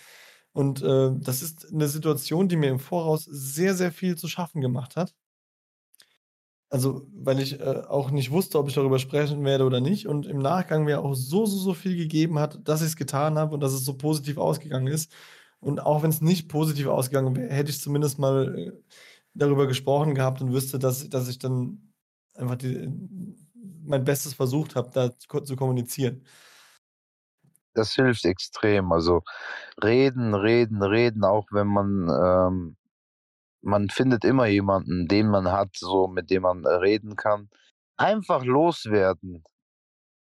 Und, äh, das ist 'ne Situation, die mir im Voraus sehr, sehr viel zu schaffen gemacht hat. also, weil ich, äh, auch nicht wusste, ob ich darüber sprechen werde oder nicht und im Nachgang mir auch so, so, so viel gegeben hat, dass ich's getan habe und dass es so positiv ausgegangen ist. Und auch wenn's nicht positiv ausgegangen wäre, hätte ich zumindest mal, äh, darüber gesprochen gehabt und wüsste, dass dass ich dann einfach die mein Bestes versucht habe, da zu kommunizieren. Das hilft extrem. Also, reden, reden, reden, auch wenn man, ähm man findet immer jemanden, den man hat, so mit dem man, äh, reden kann. Einfach loswerden.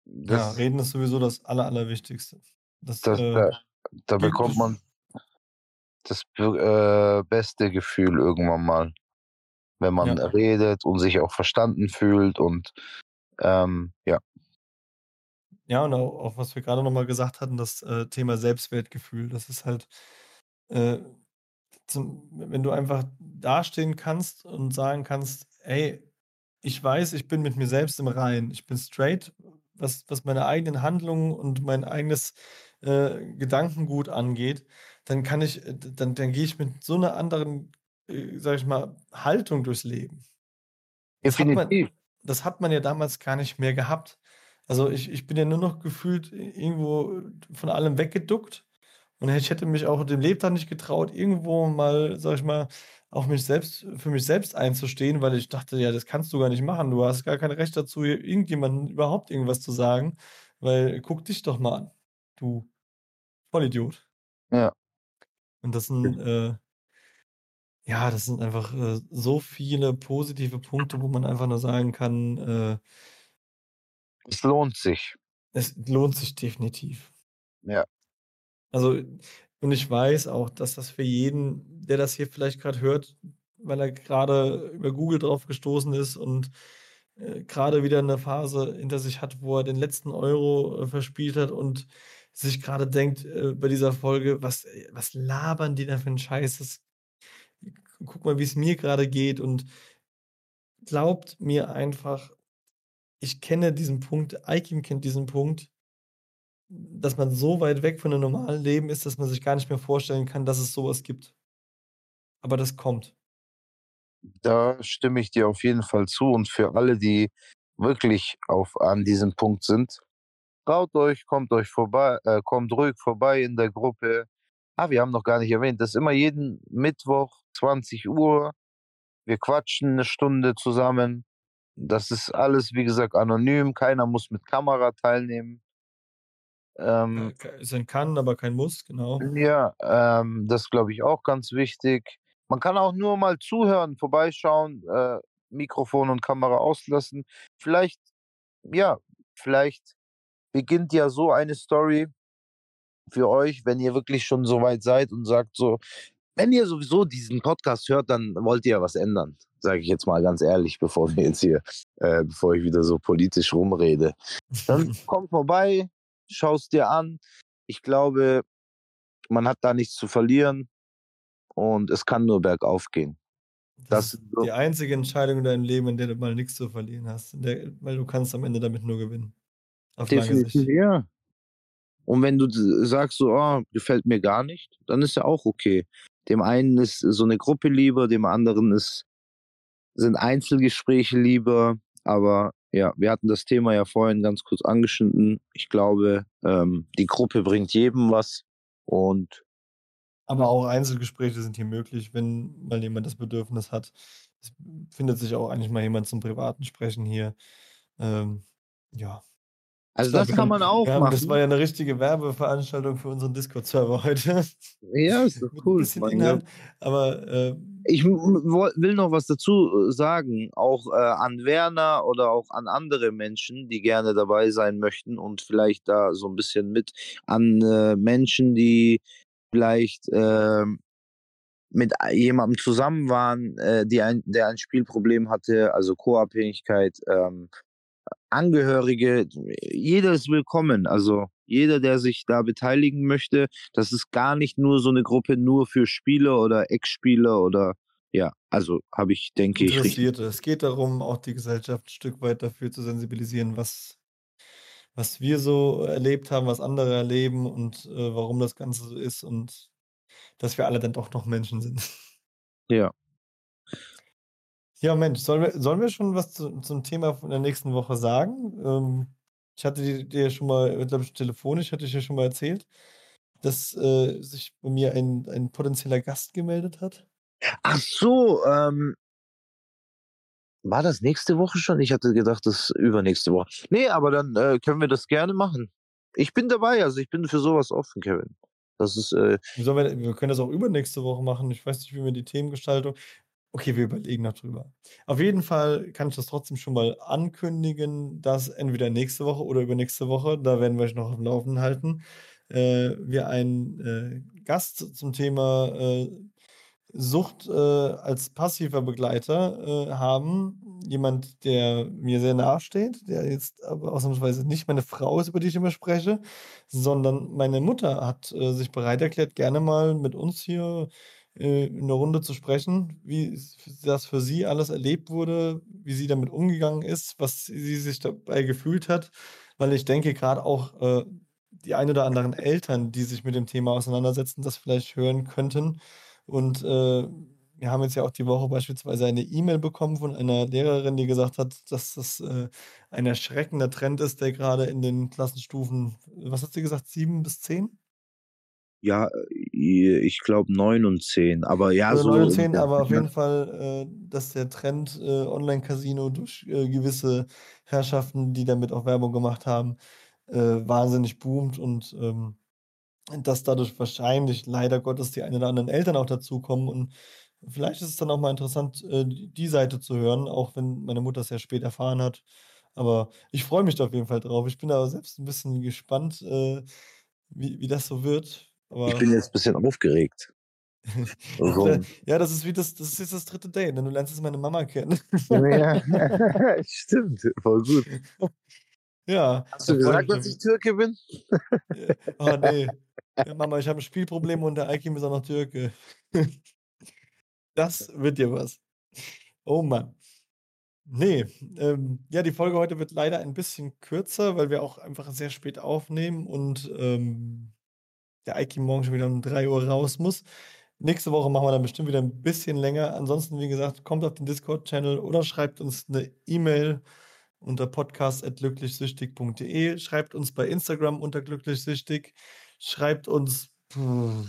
Ja, Das reden ist sowieso das Aller Allerwichtigste. Das, das äh, da da bekommt man das äh, beste Gefühl irgendwann mal, wenn man Ja. redet und sich auch verstanden fühlt und, ähm, ja. Ja, und au auch was wir grade noch mal gesagt hatten, das, äh, Thema Selbstwertgefühl. Das ist halt, äh, zum wenn du einfach dastehen kannst und sagen kannst: „Ey, ich weiß, ich bin mit mir selbst im Reinen. Ich bin straight, was was meine eigenen Handlungen und mein eigenes, äh, Gedankengut angeht“, dann kann ich äh, dann dann gehe ich mit so 'ner anderen, äh, sage ich mal, Haltung durchs Leben. Das hat man das hat man ja damals gar nicht mehr gehabt. Also, ich ich bin ja nur noch gefühlt irgendwo von allem weggeduckt und ich hätte mich auch dem Lebtag nicht getraut, irgendwo mal, sage ich mal, auch mich selbst für mich selbst einzustehen, weil ich dachte: „Ja, das kannst du gar nicht machen. Du hast gar kein Recht dazu, hier irgendjemandem überhaupt irgendwas zu sagen, weil guck dich doch mal an, du Vollidiot.“ Ja. Und das sind, äh ja, das sind einfach, äh, so viele positive Punkte, wo man einfach nur sagen kann, äh Es lohnt sich. es lohnt sich definitiv. Ja. Also, und ich weiß auch, dass das für jeden, der das hier vielleicht grad hört, weil er grade über Google drauf gestoßen ist und, äh, grade wieder 'ne Phase hinter sich hat, wo er den letzten Euro, äh, verspielt hat und sich grade denkt, äh, bei dieser Folge: „Was was labern die da für 'n Scheiß? Das guck mal, wie's mir grade geht.“ Und glaubt mir einfach, ich kenne diesen Punkt, Eikim kennt diesen Punkt dass man so weit weg von 'nem normalen Leben ist, dass man sich gar nicht mehr vorstellen kann, dass es so was gibt. Aber das kommt. Da stimme ich dir auf jeden Fall zu und für alle, die wirklich auf an diesem Punkt sind, traut euch, kommt euch vorbei äh, kommt ruhig vorbei in der Gruppe. Ah, wir haben noch gar nicht erwähnt, das ist immer jeden Mittwoch 20:00. Wir quatschen 'ne Stunde zusammen. Das ist alles, wie gesagt, anonym. Keiner muss mit Kamera teilnehmen. Äh, Ähm ein kann, aber kein muss, genau. Ja, ähm, das glaube ich auch ganz wichtig. Man kann auch nur mal zuhören, vorbeischauen, äh, Mikrofon und Kamera auslassen. Vielleicht ja, vielleicht beginnt ja so eine Story für euch, wenn ihr wirklich schon so weit seid und sagt so wenn ihr sowieso diesen Podcast hört, dann wollt ihr ja was ändern, sage ich jetzt mal ganz ehrlich, bevor wir jetzt hier äh, bevor ich wieder so politisch rumrede. Dann komm vorbei, schau's dir an. Ich glaube, man hat da nichts zu verlieren und es kann nur bergauf gehen. Das Das ist so die einzige Entscheidung in deinem Leben, in der du mal nix zu verlieren hast, der weil du kannst am Ende damit nur gewinnen, auf Definitiv, ja. Und wenn du s sagst so: „Oh, gefällt mir gar nicht“, dann ist ja auch okay. Dem einen ist so 'ne Gruppe lieber, dem anderen ist sind Einzelgespräche lieber. Aber ja, wir hatten das Thema ja vorhin ganz kurz angeschnitten. Ich glaube, ähm, die Gruppe bringt jedem was und Aber auch Einzelgespräche sind hier möglich, wenn mal jemand das Bedürfnis hat. Es findet sich auch eigentlich mal jemand zum privaten Sprechen hier. Ähm, ja. Also, das kann man auch wir haben das war machen. ja 'ne richtige Werbeveranstaltung für unseren Discord-Server heute Ja, ist doch cool. Inhalt, aber, ähm Ich will noch was dazu, äh, sagen, auch, äh, an Werner oder auch an andere Menschen, die gerne dabei sein möchten und vielleicht da so 'n bisschen mit an, äh, Menschen, die vielleicht, ähm, mit jemandem zusammen waren, äh, die ein der ein Spielproblem hatte, also Co-Abhängigkeit, ähm, Angehörige. Jeder ist willkommen. Also, jeder, der sich da beteiligen möchte. Das ist gar nicht nur so 'ne Gruppe nur für Spieler oder Ex-Spieler oder ja, also, habe ich, denke ich, Interessierte. Es geht darum, auch die Gesellschaft 'n Stück weit dafür zu sensibilisieren, was was wir so erlebt haben, was andere erleben und, äh, warum das Ganze so ist und dass wir alle dann doch noch Menschen sind. Ja. Ja, Mensch, sollen wir, sollen wir schon was zu, zum Thema von der nächsten Woche sagen? Ähm, ich hatte dir, schon mal, glaube ich, telefonisch, hatte ich dir schon mal erzählt, dass äh, sich bei mir ein, ein potenzieller Gast gemeldet hat. Ach so, ähm, war das nächste Woche schon? Ich hatte gedacht, das ist übernächste Woche. Nee, aber dann äh, können wir das gerne machen. Ich bin dabei, also ich bin für sowas offen, Kevin. Das ist, äh, wir, wir können das auch übernächste Woche machen. Ich weiß nicht, wie wir die Themengestaltung. Okay, wir überlegen noch drüber. Auf jeden Fall kann ich das trotzdem schon mal ankündigen, dass entweder nächste Woche oder übernächste Woche, da werden wir euch noch auf dem Laufenden halten, äh, wir einen äh, Gast zum Thema äh, Sucht äh, als passiver Begleiter äh, haben. Jemand, der mir sehr nahe steht, der jetzt aber ausnahmsweise nicht meine Frau ist, über die ich immer spreche, sondern meine Mutter hat äh, sich bereit erklärt, gerne mal mit uns hier äh, in der Runde zu sprechen, wie das für sie alles erlebt wurde, wie sie damit umgegangen ist, was sie sich dabei gefühlt hat. Weil ich denke, gerade auch äh, die ein oder anderen Eltern, die sich mit dem Thema auseinandersetzen, das vielleicht hören könnten. Und äh, wir haben jetzt ja auch die Woche beispielsweise eine E-Mail bekommen von einer Lehrerin, die gesagt hat, dass das äh, ein erschreckender Trend ist, der gerade in den Klassenstufen, was hat sie gesagt, sieben bis zehn? ja, äh, ich glaube neun und zehn, aber ja, Oder so. 9 und 10, aber auf jeden Fall, äh, dass der Trend äh, Online-Casino durch äh, gewisse Herrschaften, die damit auch Werbung gemacht haben, äh, wahnsinnig boomt und ähm, dass dadurch wahrscheinlich leider Gottes die ein oder anderen Eltern auch dazukommen. Und vielleicht ist es dann auch mal interessant, äh, die Seite zu hören, auch wenn meine Mutter es ja spät erfahren hat. Aber ich freue mich da auf jeden Fall drauf. Ich bin aber selbst ein bisschen gespannt, äh, wie, wie das so wird. Aber Ich bin jetzt ein bisschen aufgeregt. Warum? ja, das ist wie das, das ist jetzt das dritte Date, denn du lernst jetzt meine Mama kennen. ja, stimmt, voll gut. ja. Hast du gesagt, dass ich Türke bin? Oh nee. Ja, Mama, ich habe ein Spielproblem und der Aikim ist auch noch Türke. Das wird dir was. Oh Mann. Nee, ähm, ja, die Folge heute wird leider ein bisschen kürzer, weil wir auch einfach sehr spät aufnehmen und ähm, der Aikim morgen schon wieder um 3 Uhr raus muss. Nächste Woche machen wir dann bestimmt wieder ein bisschen länger. Ansonsten, wie gesagt, kommt auf den Discord-Channel oder schreibt uns eine E-Mail unter podcast.glücklichsüchtig.de. Schreibt uns bei Instagram unter glücklichsüchtig. Schreibt uns. Puh,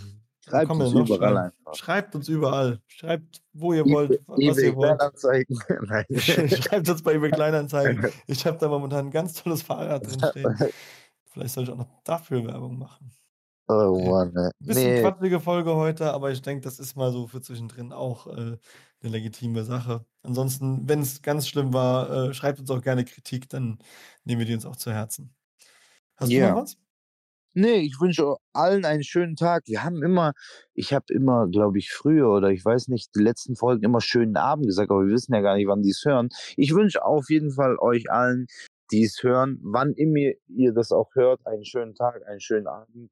Schreibt uns überall einfach. Schreibt uns überall. Schreibt, wo ihr wollt, was eBay ihr wollt. Schreibt uns bei eBay Kleinanzeigen. Ich habe da momentan ein ganz tolles Fahrrad drinstehen. Vielleicht soll ich auch noch dafür Werbung machen. Oh Mann, ey. Bisschen Nee, quatschige Folge heute, aber ich denke, das ist mal so für zwischendrin auch äh, eine legitime Sache. Ansonsten, wenn es ganz schlimm war, äh, schreibt uns auch gerne Kritik, dann nehmen wir die uns auch zu Herzen. Hast du Ja. noch was? nee, ich wünsche allen einen schönen Tag. Wir haben immer, ich habe immer, glaube ich, früher oder ich weiß nicht, die letzten Folgen immer schönen Abend gesagt, aber wir wissen ja gar nicht, wann die es hören. Ich wünsche auf jeden Fall euch allen, die es hören, wann immer ihr das auch hört, einen schönen Tag, einen schönen Abend.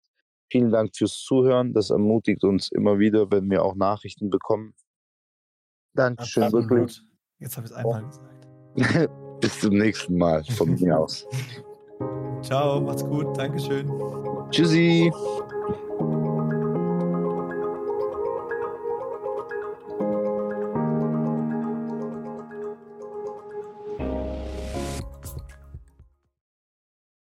Vielen Dank fürs Zuhören. Das ermutigt uns immer wieder, wenn wir auch Nachrichten bekommen. Dankeschön, wirklich. Absolut. Jetzt habe ich es einmal gesagt. Bis zum nächsten Mal von mir aus. Ciao, macht's gut, Dankeschön. Tschüssi.